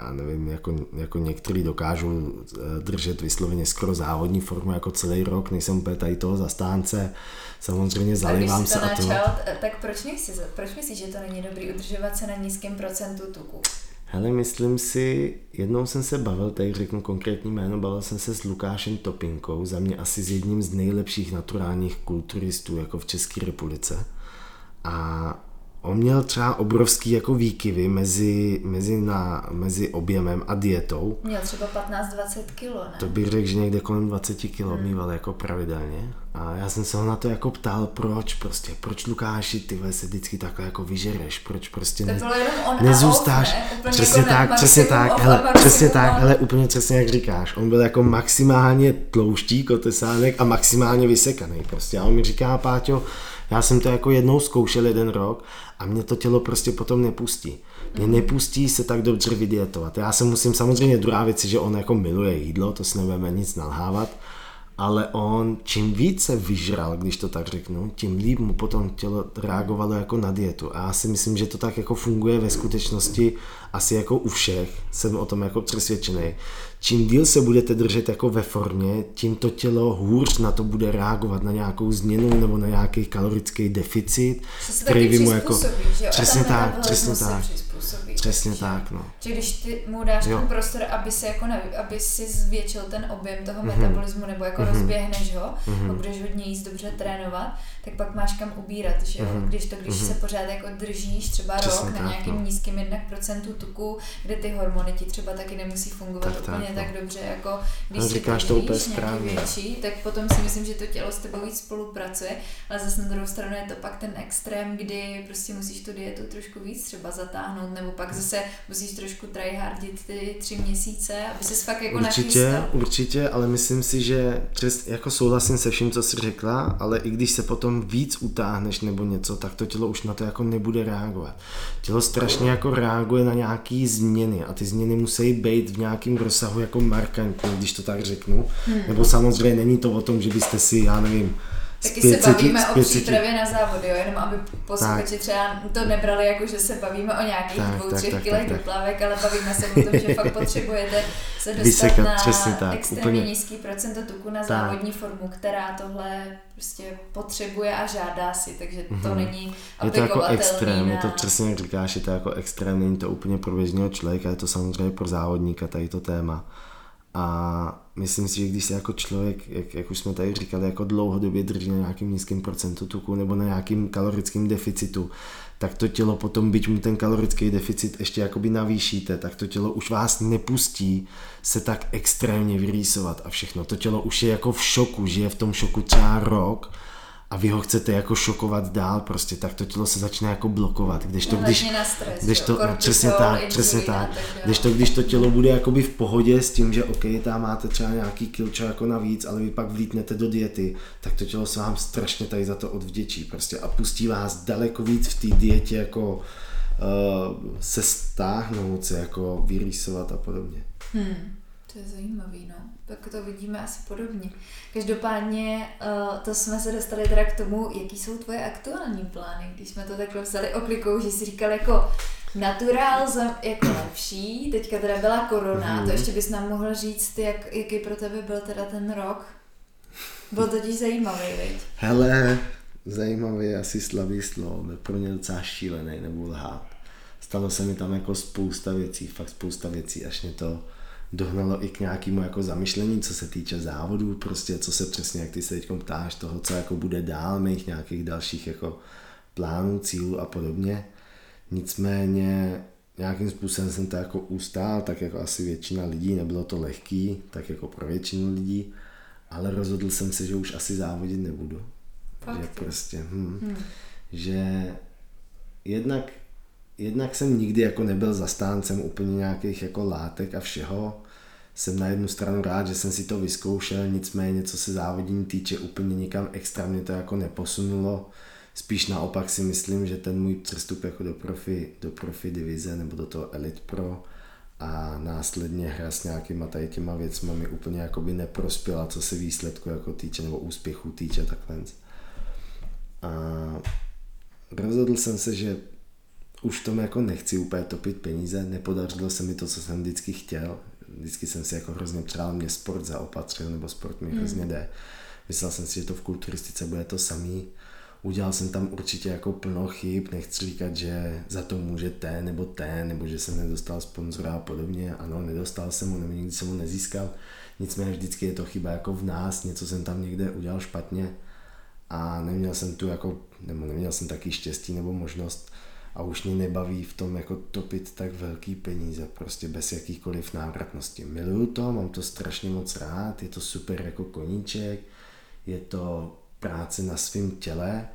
já nevím, jako, jako některý dokážou eh, držet vysloveně skoro závodní formu jako celý rok, nejsem úplně tady toho zastánce, samozřejmě zalivám se a to. Načal, tak proč, nechci, proč myslíš, že to není dobrý udržovat se na nízkém procentu tuku? Hele, myslím si, jednou jsem se bavil, tady řeknu konkrétní jméno, bavil jsem se s Lukášem Topinkou, za mě asi s jedním z nejlepších naturálních kulturistů jako v České republice. A on měl třeba obrovský jako výkyvy mezi, mezi, na, mezi objemem a dietou. Měl třeba 15-20 kilo, ne? To bych řekl, že někde kolem 20 kilo hmm. mýval jako pravidelně. A já jsem se ho na to jako ptal, proč prostě, proč Lukáši, ty se vždycky takhle jako vyžereš, proč prostě ne, nezůstáš. Off, ne? Přesně jako tak, přesně tak, hele, přesně tak, hele, úplně přesně jak říkáš. On byl jako maximálně tlouští kotesánek a maximálně vysekaný prostě. A on mi říká, Páťo, já jsem to jako jednou zkoušel jeden rok a mě to tělo prostě potom nepustí. Mě nepustí se tak dobře vydietovat. Já se musím samozřejmě druhá věc, že on jako miluje jídlo, to si nebudeme nic nalhávat, ale on čím více vyžral, když to tak řeknu, tím líp mu potom tělo reagovalo jako na dietu. A já si myslím, že to tak jako funguje ve skutečnosti asi jako u všech, jsem o tom jako přesvědčený. Čím díl se budete držet jako ve formě, tím to tělo hůř na to bude reagovat na nějakou změnu nebo na nějaký kalorický deficit, který vy mu jako... Přesně tak, přesně tak. Přesně že, tak, no. Že když ty mu dáš jo. ten prostor, aby si jako ne, aby si zvětšil ten objem toho mm-hmm. metabolismu, nebo jako mm-hmm. rozběhneš ho, mm-hmm. a budeš hodně jíst, dobře trénovat, tak pak máš kam ubírat, že jo? Mm-hmm. Když to, když mm-hmm. se pořád jako držíš třeba Přesně rok tak, na nějakým no. nízkým jednak procentu tuku, kde ty hormony ti třeba taky nemusí fungovat tak, úplně tak, tak no. dobře, jako když no, si říkáš to úplně správně. větší, tak potom si myslím, že to tělo s tebou víc spolupracuje, ale zase na druhou stranu je to pak ten extrém, kdy prostě musíš tu dietu trošku víc třeba zatáhnout, nebo pak zase musíš trošku tryhardit ty tři měsíce, aby se fakt jako Určitě, nachystal. určitě, ale myslím si, že přes, jako souhlasím se vším, co jsi řekla, ale i když se potom víc utáhneš nebo něco, tak to tělo už na to jako nebude reagovat. Tělo strašně jako reaguje na nějaký změny a ty změny musí být v nějakém rozsahu jako markantní, když to tak řeknu. Hmm. Nebo samozřejmě není to o tom, že byste si, já nevím, Taky se bavíme o přípravě na závody, jo? jenom aby posluchači třeba to nebrali jako, že se bavíme o nějakých tak, dvou, tak, třech tak, kilech doplavek, ale bavíme se o tom, že fakt potřebujete se dostat Vysekat, na přesně tak, extrémně úplně. nízký procento tuku na tak. závodní formu, která tohle prostě potřebuje a žádá si, takže to mm-hmm. není Je to jako extrém, na... je to přesně jak říkáš, je to jako extrém, není to úplně pro běžného člověka, je to samozřejmě pro závodníka tady to téma. A myslím si, že když se jako člověk, jak, jak už jsme tady říkali, jako dlouhodobě drží na nějakým nízkým procentu tuku nebo na nějakým kalorickým deficitu, tak to tělo potom, byť mu ten kalorický deficit ještě jakoby navýšíte, tak to tělo už vás nepustí se tak extrémně vyrýsovat a všechno. To tělo už je jako v šoku, že je v tom šoku třeba rok, a vy ho chcete jako šokovat dál, prostě tak to tělo se začne jako blokovat. Když to, když, stres, když to, no, přesně tak, přesně tak. Když to, když to tělo bude jakoby v pohodě s tím, že OK, tam máte třeba nějaký kilčo jako navíc, ale vy pak vlítnete do diety, tak to tělo se vám strašně tady za to odvděčí prostě a pustí vás daleko víc v té dietě jako uh, se stáhnout, se jako vyrýsovat a podobně. Hmm. To je zajímavý, no. Tak to vidíme asi podobně. Každopádně uh, to jsme se dostali teda k tomu, jaký jsou tvoje aktuální plány, když jsme to takhle vzali oklikou, že jsi říkal jako naturál jako lepší, teďka teda byla korona, mm-hmm. to ještě bys nám mohl říct, jak, jaký pro tebe byl teda ten rok? Byl totiž zajímavý, viď? Hele, zajímavý asi slabý slovo, byl pro mě docela šílený, nebo lhát. Stalo se mi tam jako spousta věcí, fakt spousta věcí, až mě to dohnalo i k nějakému jako zamyšlení, co se týče závodů, prostě co se přesně, jak ty se teď ptáš, toho, co jako bude dál, mých nějakých dalších jako plánů, cílů a podobně. Nicméně nějakým způsobem jsem to jako ustál, tak jako asi většina lidí, nebylo to lehký, tak jako pro většinu lidí, ale rozhodl jsem se, že už asi závodit nebudu. Fakt? Že prostě, hm, hmm. že jednak jednak jsem nikdy jako nebyl zastáncem úplně nějakých jako látek a všeho. Jsem na jednu stranu rád, že jsem si to vyzkoušel, nicméně co se závodění týče úplně nikam extra mě to jako neposunulo. Spíš naopak si myslím, že ten můj přestup jako do profi, do profi divize nebo do toho Elite Pro a následně hra s nějakýma tady těma věcma mi úplně jakoby neprospěla, co se výsledku jako týče nebo úspěchu týče takhle. A rozhodl jsem se, že už tom jako nechci úplně topit peníze, nepodařilo se mi to, co jsem vždycky chtěl. Vždycky jsem si jako hrozně přál, mě sport zaopatřil, nebo sport mi hmm. hrozně jde. Myslel jsem si, že to v kulturistice bude to samý. Udělal jsem tam určitě jako plno chyb, nechci říkat, že za to může ten nebo ten, nebo že jsem nedostal sponzora a podobně. Ano, nedostal jsem ho, nebo nikdy jsem ho nezískal. Nicméně vždycky je to chyba jako v nás, něco jsem tam někde udělal špatně a neměl jsem tu jako, nebo neměl jsem taky štěstí nebo možnost a už mě nebaví v tom jako topit tak velký peníze, prostě bez jakýchkoliv návratnosti. Miluju to, mám to strašně moc rád, je to super jako koníček, je to práce na svém těle,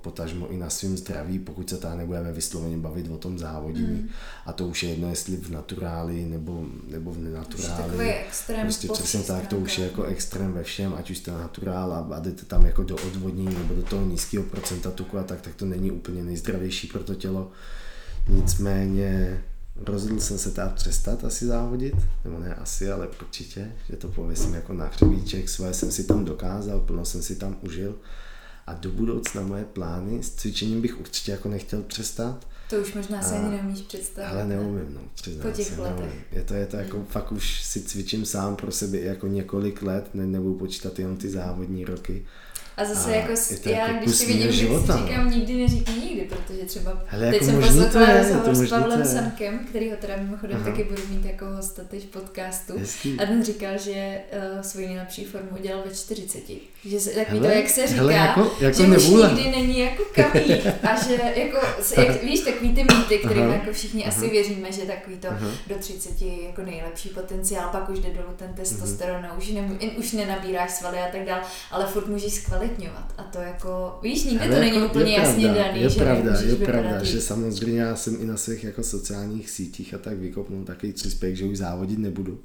potažmo i na svém zdraví, pokud se tady nebudeme vysloveně bavit o tom závodění. Mm. A to už je jedno, jestli v naturáli nebo, nebo v nenaturáli. extrém prostě přesně tak, to už je jako extrém ve všem, ať už jste naturál a, a jdete tam jako do odvodnění nebo do toho nízkého procenta tuku a tak, tak to není úplně nejzdravější pro to tělo. Nicméně rozhodl jsem se teda přestat asi závodit, nebo ne asi, ale určitě, že to pověsím jako na hřebíček, svoje jsem si tam dokázal, plno jsem si tam užil a do budoucna moje plány s cvičením bych určitě jako nechtěl přestat. To už možná se ani neumíš představit. Ale neumím, no, Po těch se, letech. Neumím. Je to, je to jako, hmm. fakt už si cvičím sám pro sebe jako několik let, ne, nebudu počítat jenom ty závodní roky. A zase a jako, já, jako když si vidím, života, si říkám nikdy neříkej nikdy, protože třeba Hele, teď jako jsem poslouchala rozhovor s Pavlem Samkem, kterýho teda mimochodem Aha. taky budu mít jako hosta teď v podcastu. Hezký. A ten říkal, že uh, svoji nejlepší formu udělal ve 40. Že se, takový hele, to, jak se říká, hele, jako, jako že nevůle. už nikdy není jako kamí. A že jako, jak, víš, takový ty mýty, kterým jako všichni Aha. asi věříme, že takový to Aha. do 30 je jako nejlepší potenciál, pak už jde dolů ten testosteron, už, ne, už nenabíráš svaly a tak dále, ale furt můžeš zkvalitňovat. A to jako, víš, nikdy ale to není jako úplně pravda, jasně daný, je že pravda, je pravda, že samozřejmě já jsem i na svých jako sociálních sítích a tak vykopnul takový příspěch, že už závodit nebudu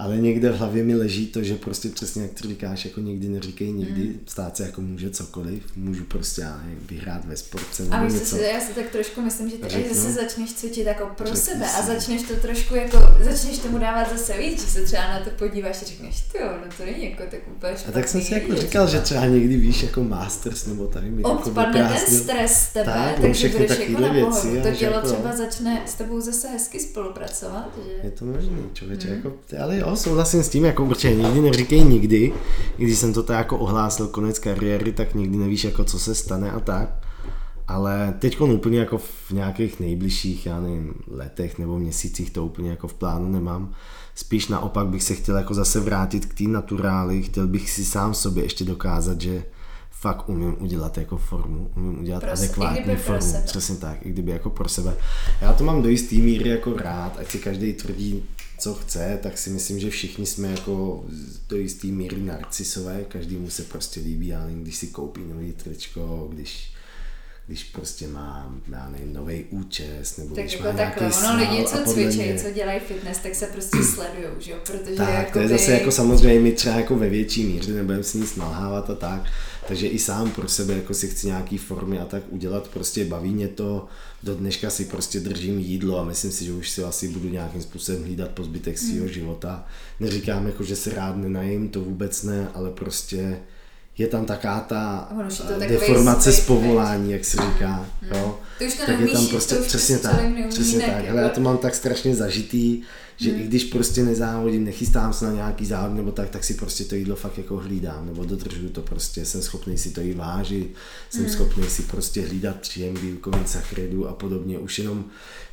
ale někde v hlavě mi leží to, že prostě přesně jak ty říkáš, jako nikdy neříkej nikdy, mm. stát se jako může cokoliv, můžu prostě já nevím, vyhrát ve sportce nebo a něco. Si, já si tak trošku myslím, že ty zase začneš cvičit jako pro Řekni sebe si. a začneš to trošku jako, začneš tomu dávat zase víc, že se třeba na to podíváš a řekneš, ty jo, no to není jako tak úplně špatný. A tak jsem si jako říkal, že třeba někdy víš jako masters nebo tady mi Odpadne jako ten stres z tebe, tak, takže budeš jako na věci, To tělo jako, třeba začne s tebou zase hezky spolupracovat. Že? Je to možný, člověče, mm. jako, ale jo, souhlasím s tím, jako určitě nikdy neříkej nikdy, i když jsem to tak jako ohlásil konec kariéry, tak nikdy nevíš, jako co se stane a tak. Ale teď úplně jako v nějakých nejbližších, já nevím, letech nebo měsících to úplně jako v plánu nemám. Spíš naopak bych se chtěl jako zase vrátit k té naturáli, chtěl bych si sám sobě ještě dokázat, že fakt umím udělat jako formu, umím udělat pro adekvátní formu, přesně tak, i kdyby jako pro sebe. Já to mám do jistý míry jako rád, ať si každý tvrdí, co chce, tak si myslím, že všichni jsme jako do jistý míry narcisové, každý mu se prostě líbí, ale když si koupí nový tričko, když když prostě má, já nevím, nový účes, nebo tak když jako má takhle, ono lidi, co cvičí, mě... co dělají fitness, tak se prostě sledují, že jo, protože tak, jako to je zase jako samozřejmě my třeba jako ve větší míře, nebudeme si nic nalhávat a tak, takže i sám pro sebe jako si chci nějaký formy a tak udělat, prostě baví mě to, do dneška si prostě držím jídlo a myslím si, že už si asi budu nějakým způsobem hlídat po zbytek svého hmm. života. Neříkám jako, že se rád nenajím, to vůbec ne, ale prostě je tam taká ta deformace z povolání, jak se říká. Mm. Jo? Ty už to tak je tam prostě to přesně tak, přesně tak. Ale já to mám tak strašně zažitý, že mm. i když prostě nezávodím, nechystám se na nějaký závod nebo tak, tak si prostě to jídlo fakt jako hlídám, nebo dodržuju to prostě, jsem schopný si to i vážit, jsem mm. schopný si prostě hlídat příjem bílkovin, sacharidů a podobně. Už jenom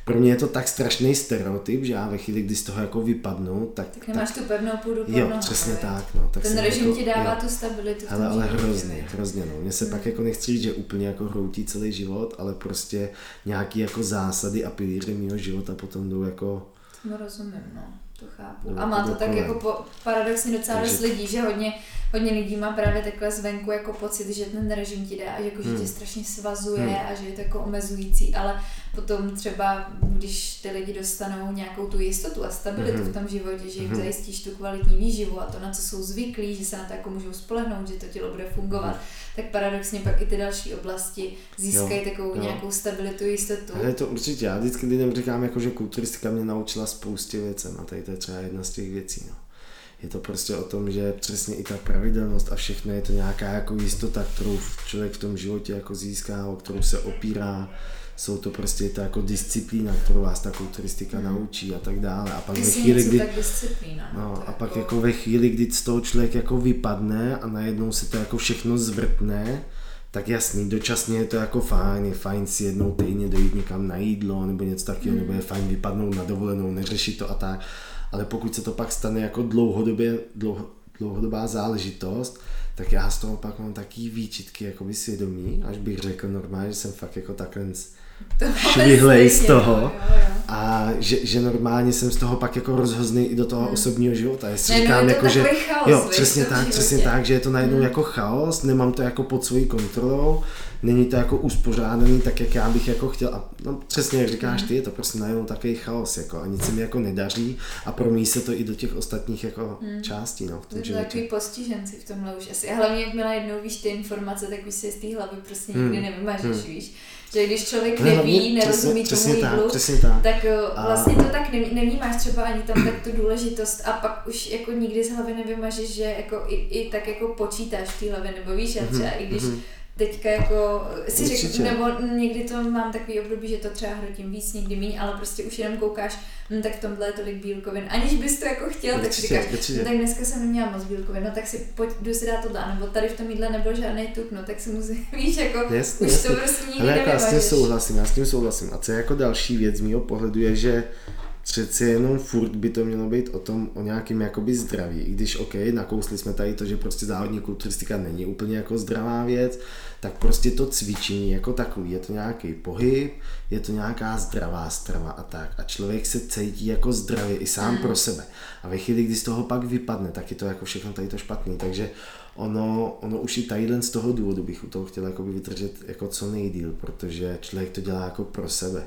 pro mě je to tak strašný stereotyp, že já ve chvíli, kdy z toho jako vypadnu, tak... Tak nemáš tak, tu pevnou půdu Jo, přesně ale. tak. No, tak Ten režim jako, ti dává jo. tu stabilitu. Ale, ale hrozně, hrozně. No. Mně se hmm. pak jako nechci říct, že úplně jako hroutí celý život, ale prostě nějaký jako zásady a pilíře mého života potom jdou jako... Tomu rozumím, no. To chápu. A má to tak jako po, paradoxně docela dost lidí, že hodně, hodně lidí má právě takhle zvenku jako pocit, že ten režim ti dá, jako, že hmm. tě strašně svazuje hmm. a že je to jako omezující, ale potom třeba, když ty lidi dostanou nějakou tu jistotu a stabilitu mm-hmm. v tom životě, že jim mm-hmm. zajistíš tu kvalitní výživu a to, na co jsou zvyklí, že se na to jako můžou spolehnout, že to tělo bude fungovat, mm-hmm. tak paradoxně pak i ty další oblasti získají jo, takovou jo. nějakou stabilitu, jistotu. Ale to určitě, já vždycky lidem říkám, jako, že kulturistika mě naučila spoustě věcem a tady to je třeba jedna z těch věcí. No. Je to prostě o tom, že přesně i ta pravidelnost a všechno je to nějaká jako jistota, kterou člověk v tom životě jako získá, o kterou se opírá, jsou to prostě ta jako disciplína, kterou vás ta kulturistika hmm. naučí a tak dále. A pak Ty ve chvíli, kdy, tak disciplína. No, a jako... pak jako ve chvíli, kdy z toho člověk jako vypadne a najednou se to jako všechno zvrtne, tak jasný, dočasně je to jako fajn, je fajn si jednou týdně dojít někam na jídlo nebo něco takového, hmm. nebo je fajn vypadnout na dovolenou, neřešit to a tak. Ale pokud se to pak stane jako dlouhodobě, dlouho, dlouhodobá záležitost, tak já z toho pak mám taký výčitky jako svědomí, až bych řekl normálně, že jsem fakt jako takhle švihlej z toho. Jo, jo. A že, že, normálně jsem z toho pak jako rozhozný i do toho hmm. osobního života. Jestli ne, říkám, jako, že chaos, jo, přesně tak, životě. přesně tak, že je to najednou hmm. jako chaos, nemám to jako pod svojí kontrolou, není to jako uspořádaný tak, jak já bych jako chtěl. A no, přesně jak říkáš ty, je to prostě najednou takový chaos jako, a nic se mi jako nedaří a promí se to i do těch ostatních jako hmm. částí. No, v tom to takový postiženci v tomhle už asi. A hlavně jakmile jednou víš ty informace, tak už si z té hlavy prostě nikdy hmm. nevymažeš, hmm. víš že když člověk ne, neví, nerozumí přesně, tomu jídlu, tak, tak. tak eh, vlastně to tak nevnímáš třeba ani tam tak tu důležitost a pak už jako nikdy z hlavy nevymažeš, že jako i, i tak jako počítáš v té hlavě, nebo víš, a třeba mm-hmm. i když mm-hmm teďka jako si řekl, nebo někdy to mám takový období, že to třeba hrotím víc, někdy méně, ale prostě už jenom koukáš, hm, tak v tomhle je tolik bílkovin. Aniž bys to jako chtěl, určitě, tak si říkáš, no, tak dneska jsem neměla moc bílkovin, no tak si pojď, jdu si dát tohle, nebo tady v tom jídle nebyl žádný tuk, no tak si musím, víš, jako jasně, už jasně. to prostě nikdy Ale jako já s tím souhlasím, já s tím souhlasím. A co je jako další věc z mého pohledu je, že přece jenom furt by to mělo být o tom, o nějakém jakoby zdraví. I když OK, nakousli jsme tady to, že prostě závodní kulturistika není úplně jako zdravá věc, tak prostě to cvičení jako takový, je to nějaký pohyb, je to nějaká zdravá strava a tak. A člověk se cítí jako zdravě i sám pro sebe. A ve chvíli, kdy z toho pak vypadne, tak je to jako všechno tady to špatný. Takže ono, ono už i tadyhle z toho důvodu bych u toho chtěl jako vydržet jako co nejdíl, protože člověk to dělá jako pro sebe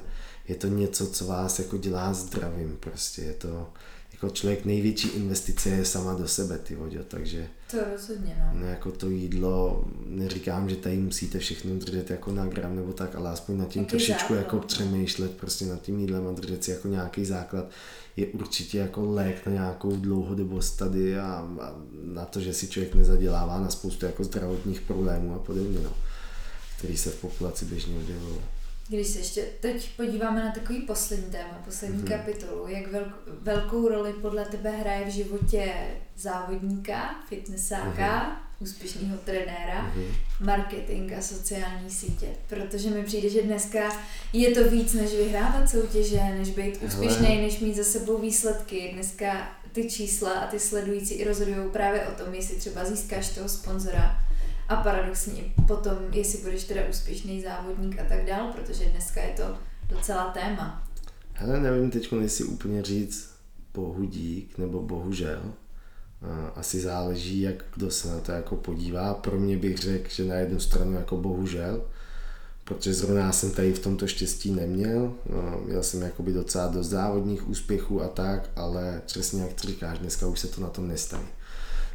je to něco, co vás jako dělá zdravým prostě, je to jako člověk největší investice je sama do sebe, ty vodě, takže to rozhodně, no. no. jako to jídlo, neříkám, že tady musíte všechno držet jako na gram nebo tak, ale aspoň nad tím Jaký trošičku základ, jako přemýšlet prostě nad tím jídlem a držet si jako nějaký základ je určitě jako lék na nějakou dlouhodobost tady a, a na to, že si člověk nezadělává na spoustu jako zdravotních problémů a podobně, no, který se v populaci běžně objevují. Když se ještě teď podíváme na takový poslední téma, poslední mm-hmm. kapitolu, jak velk, velkou roli podle tebe hraje v životě závodníka, fitnessáka, mm-hmm. úspěšného trenéra, mm-hmm. marketing a sociální sítě. Protože mi přijde, že dneska je to víc než vyhrávat soutěže, než být úspěšný, než mít za sebou výsledky. Dneska ty čísla a ty sledující i rozhodují právě o tom, jestli třeba získáš toho sponzora, a paradoxně potom, jestli budeš teda úspěšný závodník a tak dál, protože dneska je to docela téma. Hele, nevím teď, jestli úplně říct bohudík nebo bohužel. Asi záleží, jak kdo se na to jako podívá. Pro mě bych řekl, že na jednu stranu jako bohužel, protože zrovna jsem tady v tomto štěstí neměl. Měl jsem jakoby docela dost závodních úspěchů a tak, ale přesně jak říkáš, dneska už se to na tom nestaví.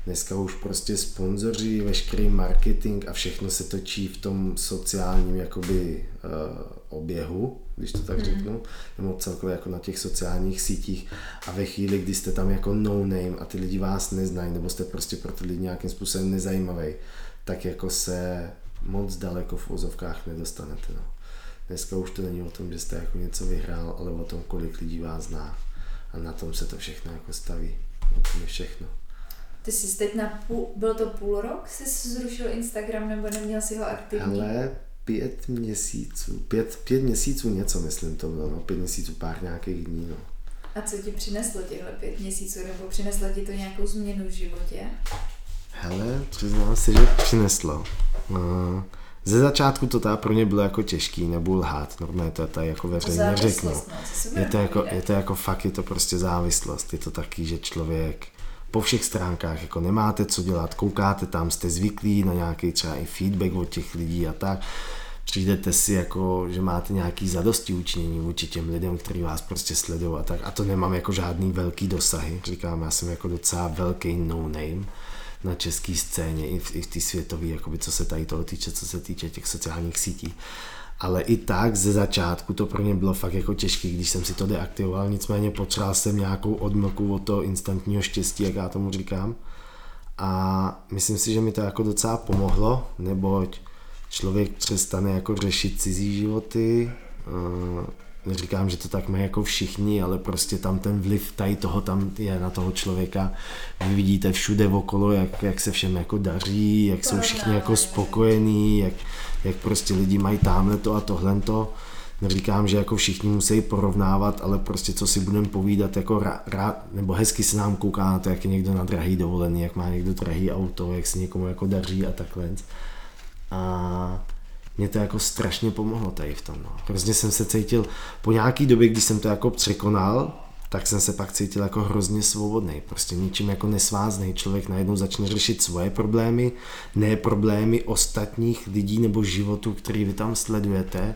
Dneska už prostě sponzoři, veškerý marketing a všechno se točí v tom sociálním jakoby uh, oběhu, když to tak mm. řeknu, nebo celkově jako na těch sociálních sítích a ve chvíli, kdy jste tam jako no name a ty lidi vás neznají, nebo jste prostě pro ty lidi nějakým způsobem nezajímavý, tak jako se moc daleko v vozovkách nedostanete. No. Dneska už to není o tom, že jste jako něco vyhrál, ale o tom, kolik lidí vás zná. A na tom se to všechno jako staví. O tom je všechno. Ty jsi teď na půl, byl to půl rok, jsi zrušil Instagram nebo neměl si ho aktivní? Ale pět měsíců, pět, pět měsíců něco myslím to bylo, no, pět měsíců pár nějakých dní, no. A co ti přineslo těchto pět měsíců, nebo přineslo ti to nějakou změnu v životě? Hele, přiznám si, že přineslo. No, ze začátku to teda pro mě bylo jako těžký, nebudu lhát, normálně to tady jako veřejně řeknu. No, je to, jako, je to jako fakt, je to prostě závislost, je to taky, že člověk po všech stránkách, jako nemáte co dělat, koukáte tam, jste zvyklí na nějaký třeba i feedback od těch lidí a tak, přijdete si jako, že máte nějaký zadosti učinění vůči těm lidem, kteří vás prostě sledují a tak. A to nemám jako žádný velký dosahy. Říkám, já jsem jako docela velký no-name na české scéně i v, i v té světové, co se tady toho týče, co se týče těch sociálních sítí ale i tak ze začátku to pro mě bylo fakt jako těžké, když jsem si to deaktivoval, nicméně potřeboval jsem nějakou odmlku od toho instantního štěstí, jak já tomu říkám. A myslím si, že mi to jako docela pomohlo, neboť člověk přestane jako řešit cizí životy, eh, neříkám, že to tak mají jako všichni, ale prostě tam ten vliv tady toho tam je na toho člověka. Vy vidíte všude okolo, jak, jak se všem jako daří, jak jsou všichni jako spokojení, jak, jak prostě lidi mají tamhle to a tohle to. Neříkám, že jako všichni musí porovnávat, ale prostě co si budeme povídat, jako rád, nebo hezky se nám kouká na to, jak je někdo na drahý dovolený, jak má někdo drahý auto, jak se někomu jako daří a takhle. A mě to jako strašně pomohlo tady v tom. No. Hrozně jsem se cítil, po nějaký době, když jsem to jako překonal, tak jsem se pak cítil jako hrozně svobodný, prostě ničím jako nesvázný. Člověk najednou začne řešit svoje problémy, ne problémy ostatních lidí nebo životů, který vy tam sledujete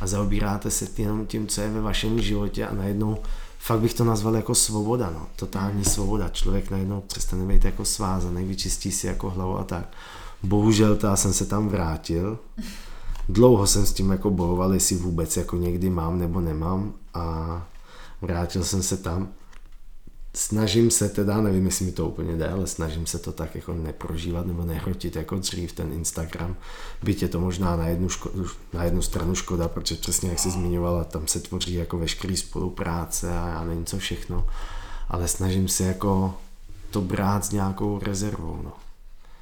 a zaobíráte se jenom tím, co je ve vašem životě a najednou fakt bych to nazval jako svoboda, no. totální svoboda. Člověk najednou přestane být jako svázaný, vyčistí si jako hlavu a tak. Bohužel já jsem se tam vrátil. Dlouho jsem s tím jako bojoval, jestli vůbec jako někdy mám nebo nemám a vrátil jsem se tam. Snažím se teda, nevím, jestli mi to úplně jde, ale snažím se to tak jako neprožívat nebo nehrotit jako dřív ten Instagram. Byť je to možná na jednu, ško- na jednu stranu škoda, protože přesně jak jsi zmiňovala, tam se tvoří jako veškerý spolupráce a já nevím co všechno. Ale snažím se jako to brát s nějakou rezervou. No.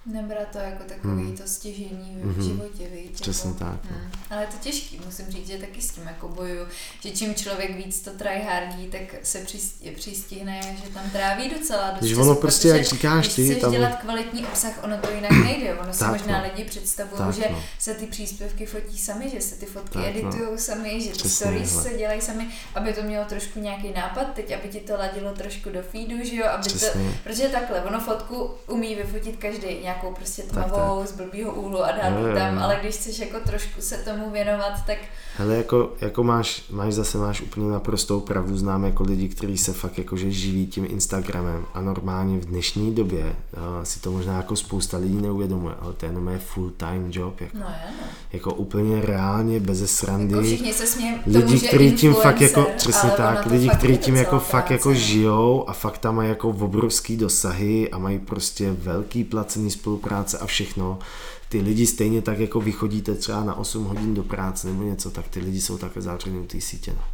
Nebrat to jako takový hmm. to stěžení v mm-hmm. životě, víc. Přesně jako, tak. No. Hmm. Ale je to těžký, musím říct, že taky s tím jako boju, že čím člověk víc to tryhardí, tak se přistihne, že tam tráví docela dost Když ono prostě, jak říkáš ty, když tam... dělat kvalitní obsah, ono to jinak nejde. Ono si možná no. lidi představují, že no. se ty příspěvky fotí sami, že se ty fotky tak, editují no. sami, že ty Přesně, stories hele. se dělají sami, aby to mělo trošku nějaký nápad, teď aby ti to ladilo trošku do feedu, že jo, aby to, protože takhle, ono fotku umí vyfotit každý nějakou prostě Tak, tmavou, z blbýho úhlu a dát tam, ale když chceš jako trošku se tomu věnovat, tak Hele, jako, jako máš, máš zase máš úplně naprostou pravdu, znám jako lidi, kteří se fakt jakože živí tím Instagramem a normálně v dnešní době uh, si to možná jako spousta lidí neuvědomuje, ale to je jenom je full time job, jako, no je, no. jako úplně reálně, bez srandy. Jako všichni se smějí lidi, kteří tím fakt jako, přesně tak, lidi, kteří tím jako fakt jako práce. žijou a fakt tam mají jako obrovský dosahy a mají prostě velký placený spolupráce a všechno. Ty lidi stejně tak jako vychodíte třeba na 8 hodin do práce nebo něco, tak ty lidi jsou také zavřený u té sítě. No.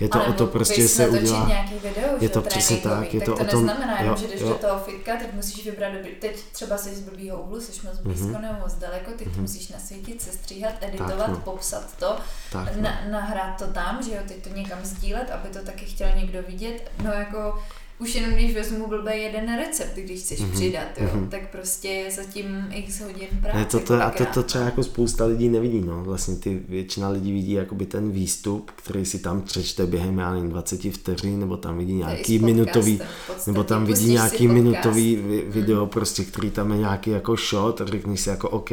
Je to Ale o to prostě se udělá. nějaký video, je že to přesně tak, je tak to to, o tom- neznamená jo, že jdeš jo. do toho fitka, teď musíš vybrat, dobrý, teď třeba jsi z blbýho úhlu, jsi moc blízko Mhm. nebo moc daleko, teď to musíš nasvítit, sestříhat, editovat, no. popsat to, Tak, no. na, nahrát to tam, že jo, teď to někam sdílet, aby to taky chtěl někdo vidět, no jako už jenom když vezmu blbý jeden recept, když chceš Mhm, přidat, jo, mhm. tak prostě je zatím x hodin práce. Ne, to, to, a to, to třeba jako spousta lidí nevidí, no. Vlastně ty většina lidí vidí jakoby ten výstup, který si tam přečte během, já nevím, 20 vteřin, nebo tam vidí nějaký minutový, nebo tam vidí nějaký podcast. minutový vi- video, prostě, který tam je nějaký jako shot a řekneš si jako OK,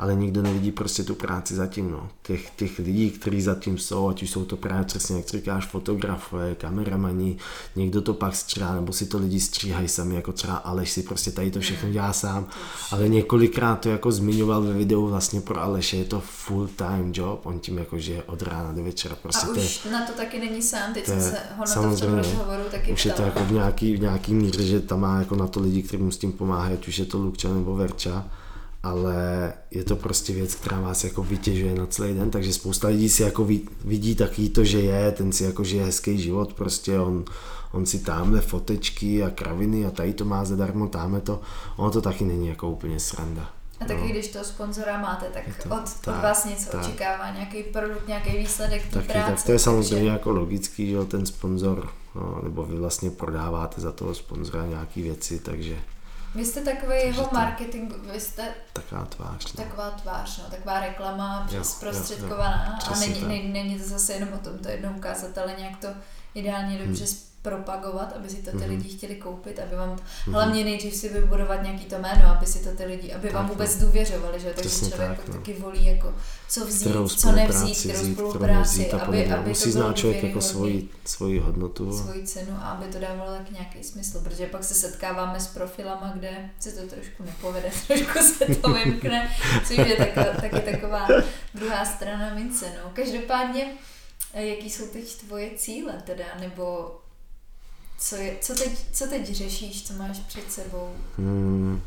ale nikdo nevidí prostě tu práci zatím, no. Těch, těch lidí, kteří zatím jsou, ať už jsou to právě přesně, jak říkáš, fotografové, kameramani, někdo to pak stříhá, nebo si to lidi stříhají sami, jako třeba Aleš si prostě tady to všechno dělá sám, ale několikrát to jako zmiňoval ve videu vlastně pro Aleše, je to full time job, on tím jako žije od rána do večera, prostě A to je, už na to taky není sám, teď jsem se ho na to v tom samozřejmě, rozhovoru taky už je to jako v nějaký, v nějaký míře, že tam má jako na to lidi, kteří mu s tím pomáhají, ať už je to Lukča nebo Verča, ale je to prostě věc, která vás jako vytěžuje na celý den, takže spousta lidí si jako vidí taky to, že je, ten si jako žije hezký život, prostě on, on si tamhle fotečky a kraviny a tady to má zadarmo, tamhle to, ono to taky není jako úplně sranda. A taky no. když toho sponzora máte, tak Je to od, od tak, vás něco tak. očekává, nějaký produkt, nějaký výsledek Taky, práce. tak to je samozřejmě takže- jako logický, že ten sponzor, no, nebo vy vlastně prodáváte za toho sponzora nějaký věci, takže Vy jste takový jeho to- marketing, vy jste taková tvář. No. taková tvář, no, taková reklama Jo, zprostředkovaná jo, jo. a není, není, není to zase jenom o tom to jednou ukázat, ale nějak to ideálně dobře Hmm. Propagovat, aby si to ty Mhm. lidi chtěli koupit, aby vám, Mhm. hlavně nejdřív si vybudovat nějaký to jméno, aby si to ty lidi, aby vám Tak, vůbec no. důvěřovali, že jo, takže člověk tak, no. taky volí jako co vzít, Kterou co nevzít, kterou vzít, kterou spolupráci, nevzít a aby, aby Musí to znát člověk jako svoji, svoji hodnotu. svoji cenu a aby to dávalo tak nějaký smysl, protože pak se setkáváme s profilama, kde se to trošku nepovede, trošku se to vymkne, což je taková, taky taková druhá strana mince. No. Každopádně, eh, jaký jsou teď tvoje cíle teda, nebo co, je, co, teď, co teď řešíš, co máš před sebou? Hmm,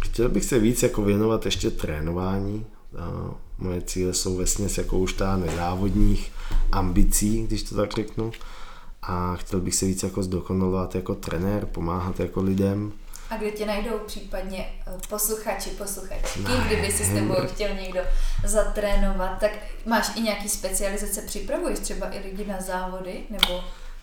chtěl bych se víc jako věnovat ještě trénování. A moje cíle jsou vesměs jako už ta nezávodních ambicí, když to tak řeknu. A chtěl bych se víc jako zdokonalovat jako trenér, pomáhat jako lidem. A kde tě najdou případně eh, posluchači, posluchačky, Ne. kdyby si s tebou chtěl někdo zatrénovat, tak máš i nějaký specializace, připravuješ třeba i lidi na závody, nebo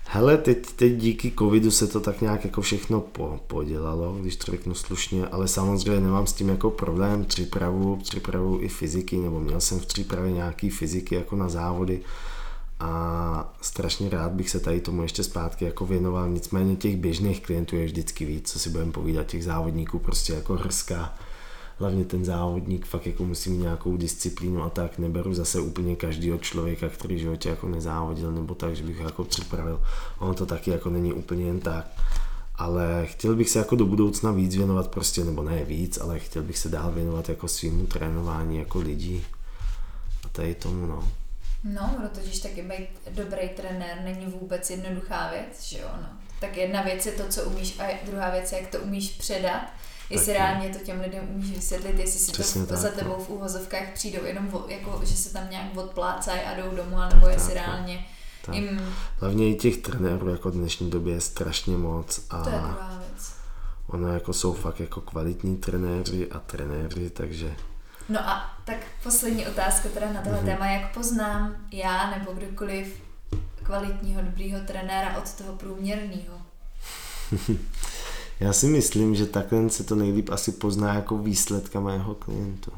Hele, teď, teď díky covidu se to tak nějak jako všechno po, podělalo, když to řeknu slušně, ale samozřejmě nemám s tím jako problém, přípravu, přípravu i fyziky, nebo měl jsem v přípravě nějaký fyziky jako na závody a strašně rád bych se tady tomu ještě zpátky jako věnoval, nicméně těch běžných klientů je vždycky víc, co si budeme povídat, těch závodníků prostě jako hrska, hlavně ten závodník fakt jako musí mít nějakou disciplínu a tak. Neberu zase úplně každého člověka, který v životě jako nezávodil nebo tak, že bych jako připravil. Ono to taky jako není úplně jen tak. Ale chtěl bych se jako do budoucna víc věnovat prostě, nebo ne víc, ale chtěl bych se dál věnovat jako svýmu trénování jako lidí. A tady tomu, no. No, totiž taky být dobrý trenér není vůbec jednoduchá věc, že jo, no. Tak jedna věc je to, co umíš a druhá věc je, jak to umíš předat jestli Taky. reálně to těm lidem umíš vysvětlit, jestli si Přesně to tak, za tebou no. v úvozovkách přijdou jenom, jako, že se tam nějak odplácají a jdou domů, nebo jestli tak, reálně tak. jim... Hlavně i těch trenérů jako v dnešní době je strašně moc. A to je druhá věc. Ono jako jsou fakt jako kvalitní trenéři a trenéři, takže... No a tak poslední otázka teda na tohle mm-hmm. téma, jak poznám já nebo kdokoliv kvalitního, dobrýho trenéra od toho průměrného? Já si myslím, že takhle se to nejlíp asi pozná jako výsledka mého klientu.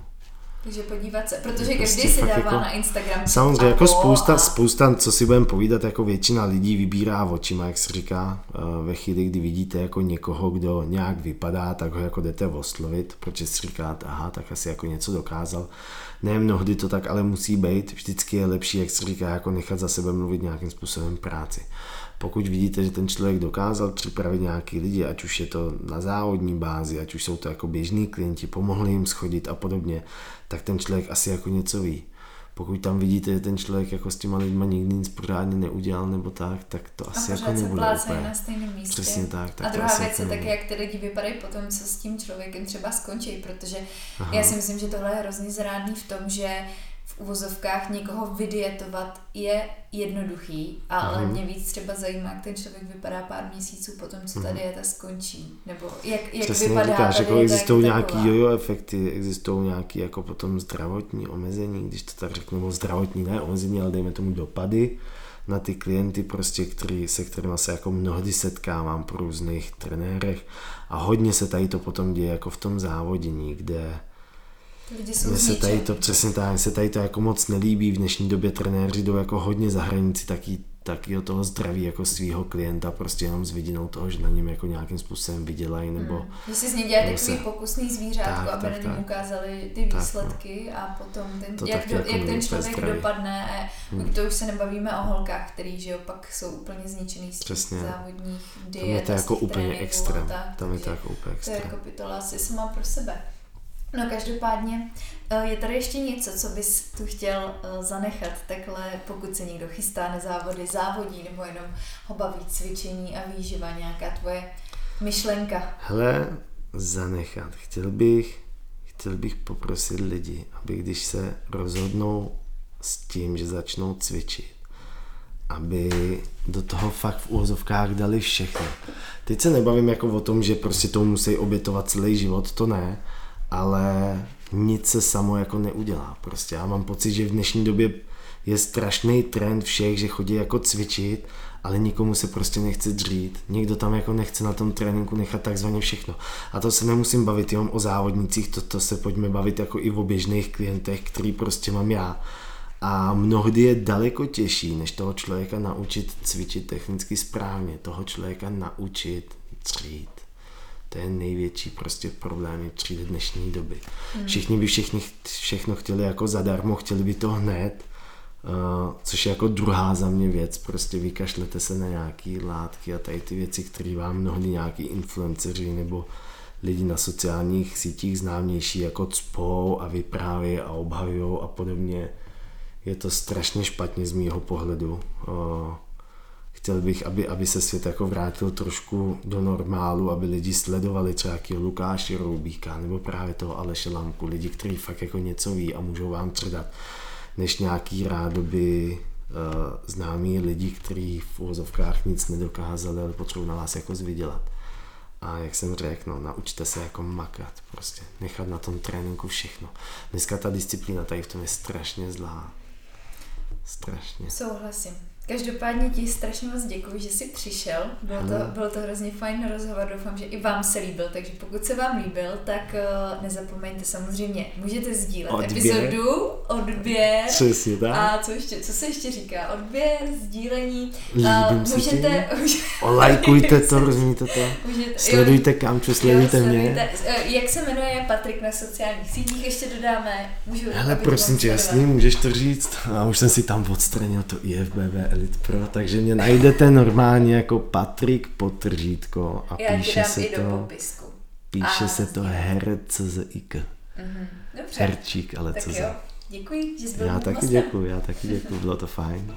Takže podívat se, protože každý si dává jako, na Instagram. Samozřejmě, jako spousta, a... spousta, co si budeme povídat, jako většina lidí vybírá očima, jak se říká, eh, ve chvíli, kdy vidíte jako někoho, kdo nějak vypadá, tak ho jako jdete oslovit, protože si říkáte, aha, tak asi jako něco dokázal. Ne mnohdy to tak ale musí být, vždycky je lepší, jak se říká, jako nechat za sebe mluvit nějakým způsobem práci pokud vidíte, že ten člověk dokázal připravit nějaký lidi, ať už je to na závodní bázi, ať už jsou to jako běžní klienti, pomohli jim schodit a podobně, tak ten člověk asi jako něco ví. Pokud tam vidíte, že ten člověk jako s těma lidma nikdy nic pořádně neudělal nebo tak, tak to asi jako nebude úplně. na stejném místě. Přesně tak. tak a druhá věc jako je také, jak ty lidi vypadají potom, co s tím člověkem třeba skončí, protože Aha. já si myslím, že tohle je hrozně zrádný v tom, že uvozovkách někoho vydietovat je jednoduchý, ale mm. mě víc třeba zajímá, jak ten člověk vypadá pár měsíců potom, co ta mhm. dieta skončí. Nebo jak, jak Přesně vypadá říkáš, ta jako existují nějaký jojo efekty, existují nějaký jako potom zdravotní omezení, když to tak řeknu, nebo zdravotní ne omezení, ale dejme tomu dopady na ty klienty, prostě, který, se kterými se jako mnohdy setkávám po různých trenérech a hodně se tady to potom děje jako v tom závodění, kde Lidi jsou se tady to přesně tak, se tady to jako moc nelíbí v dnešní době trenéři jdou jako hodně za hranici taky, taky o toho zdraví jako svého klienta prostě jenom s vidinou toho, že na něm jako nějakým způsobem vydělají nebo... Hmm. Že si z něj dělají takový se... pokusný zvířátko, tak, aby tak, na něm ukázali ty výsledky tak, no. a potom ten, to jak, do, jako jak ten člověk zdraví. dopadne a hmm. to už se nebavíme o holkách, který že jo, pak jsou úplně zničený z Přesně. závodních diet. Tam je to jako úplně extrém. Tam je to jako úplně extrém. To je kapitola asi sama pro sebe. No každopádně eh, je tady ještě něco, co bys tu chtěl eh, zanechat takhle, pokud se někdo chystá na závody, závodí nebo jenom ho baví cvičení a výživa, nějaká tvoje myšlenka? Hele, zanechat. Chtěl bych, chtěl bych poprosit lidi, aby když se rozhodnou s tím, že začnou cvičit, aby do toho fakt v úvozovkách dali všechno. Teď se nebavím jako o tom, že prostě to musí obětovat celý život, to ne, ale nic se samo jako neudělá. Prostě já mám pocit, že v dnešní době je strašný trend všech, že chodí jako cvičit, ale nikomu se prostě nechce dřít. Někdo tam jako nechce na tom tréninku nechat takzvaně všechno. A to se nemusím bavit jenom o závodnících, to, to se pojďme bavit jako i o běžných klientech, který prostě mám já. A mnohdy je daleko těžší, než toho člověka naučit cvičit technicky správně, toho člověka naučit dřít. To je největší prostě problém přijde dnešní doby. Hmm. Všichni by všichni všechno chtěli jako zadarmo, chtěli by to hned, uh, což je jako druhá za mě věc, prostě vykašlete se na nějaký látky a tady ty věci, které vám mnohdy nějaký influenceři nebo lidi na sociálních sítích známější jako cpou a vyprávějí a obhajují a podobně. Je to strašně špatně z mýho pohledu. Uh, chtěl bych, aby, aby se svět jako vrátil trošku do normálu, aby lidi sledovali třeba jakého Lukáše Roubíka nebo právě toho Aleše Lamku, lidi, kteří fakt jako něco ví a můžou vám předat, než nějaký rádoby uh, známí lidi, kteří v úvozovkách nic nedokázali, ale potřebují na vás jako zvydělat. A jak jsem řekl, no, naučte se jako makat, prostě nechat na tom tréninku všechno. Dneska ta disciplína tady v tom je strašně zlá. Strašně. Souhlasím. Každopádně ti strašně moc děkuji, že jsi přišel. Bylo to, bylo to hrozně fajn rozhovor, doufám, že i vám se líbil, takže pokud se vám líbil, tak uh, nezapomeňte samozřejmě, můžete sdílet odběr. epizodu, odběr. Přesně tak. A co, ještě, co se ještě říká? Odběr, sdílení. Líbím uh, můžete, Olajkujte to, rozumíte to. Můžete, sledujte Kamču, sledujte jo, mě. Sledujte. Uh, jak se jmenuje Patrik na sociálních sítích, ještě dodáme. Můžu, Hele, prosím tě, jasný, můžeš to říct. A už jsem si tam odstranil to IFBB Elite Pro, takže mě najdete normálně jako Patrik Potržítko a Já píše se to, píše a se to herczik. Mm-hmm. Herčík, ale tak co za. Děkuji, že jsi byl Já taky děkuji, já taky děkuji, bylo to fajn.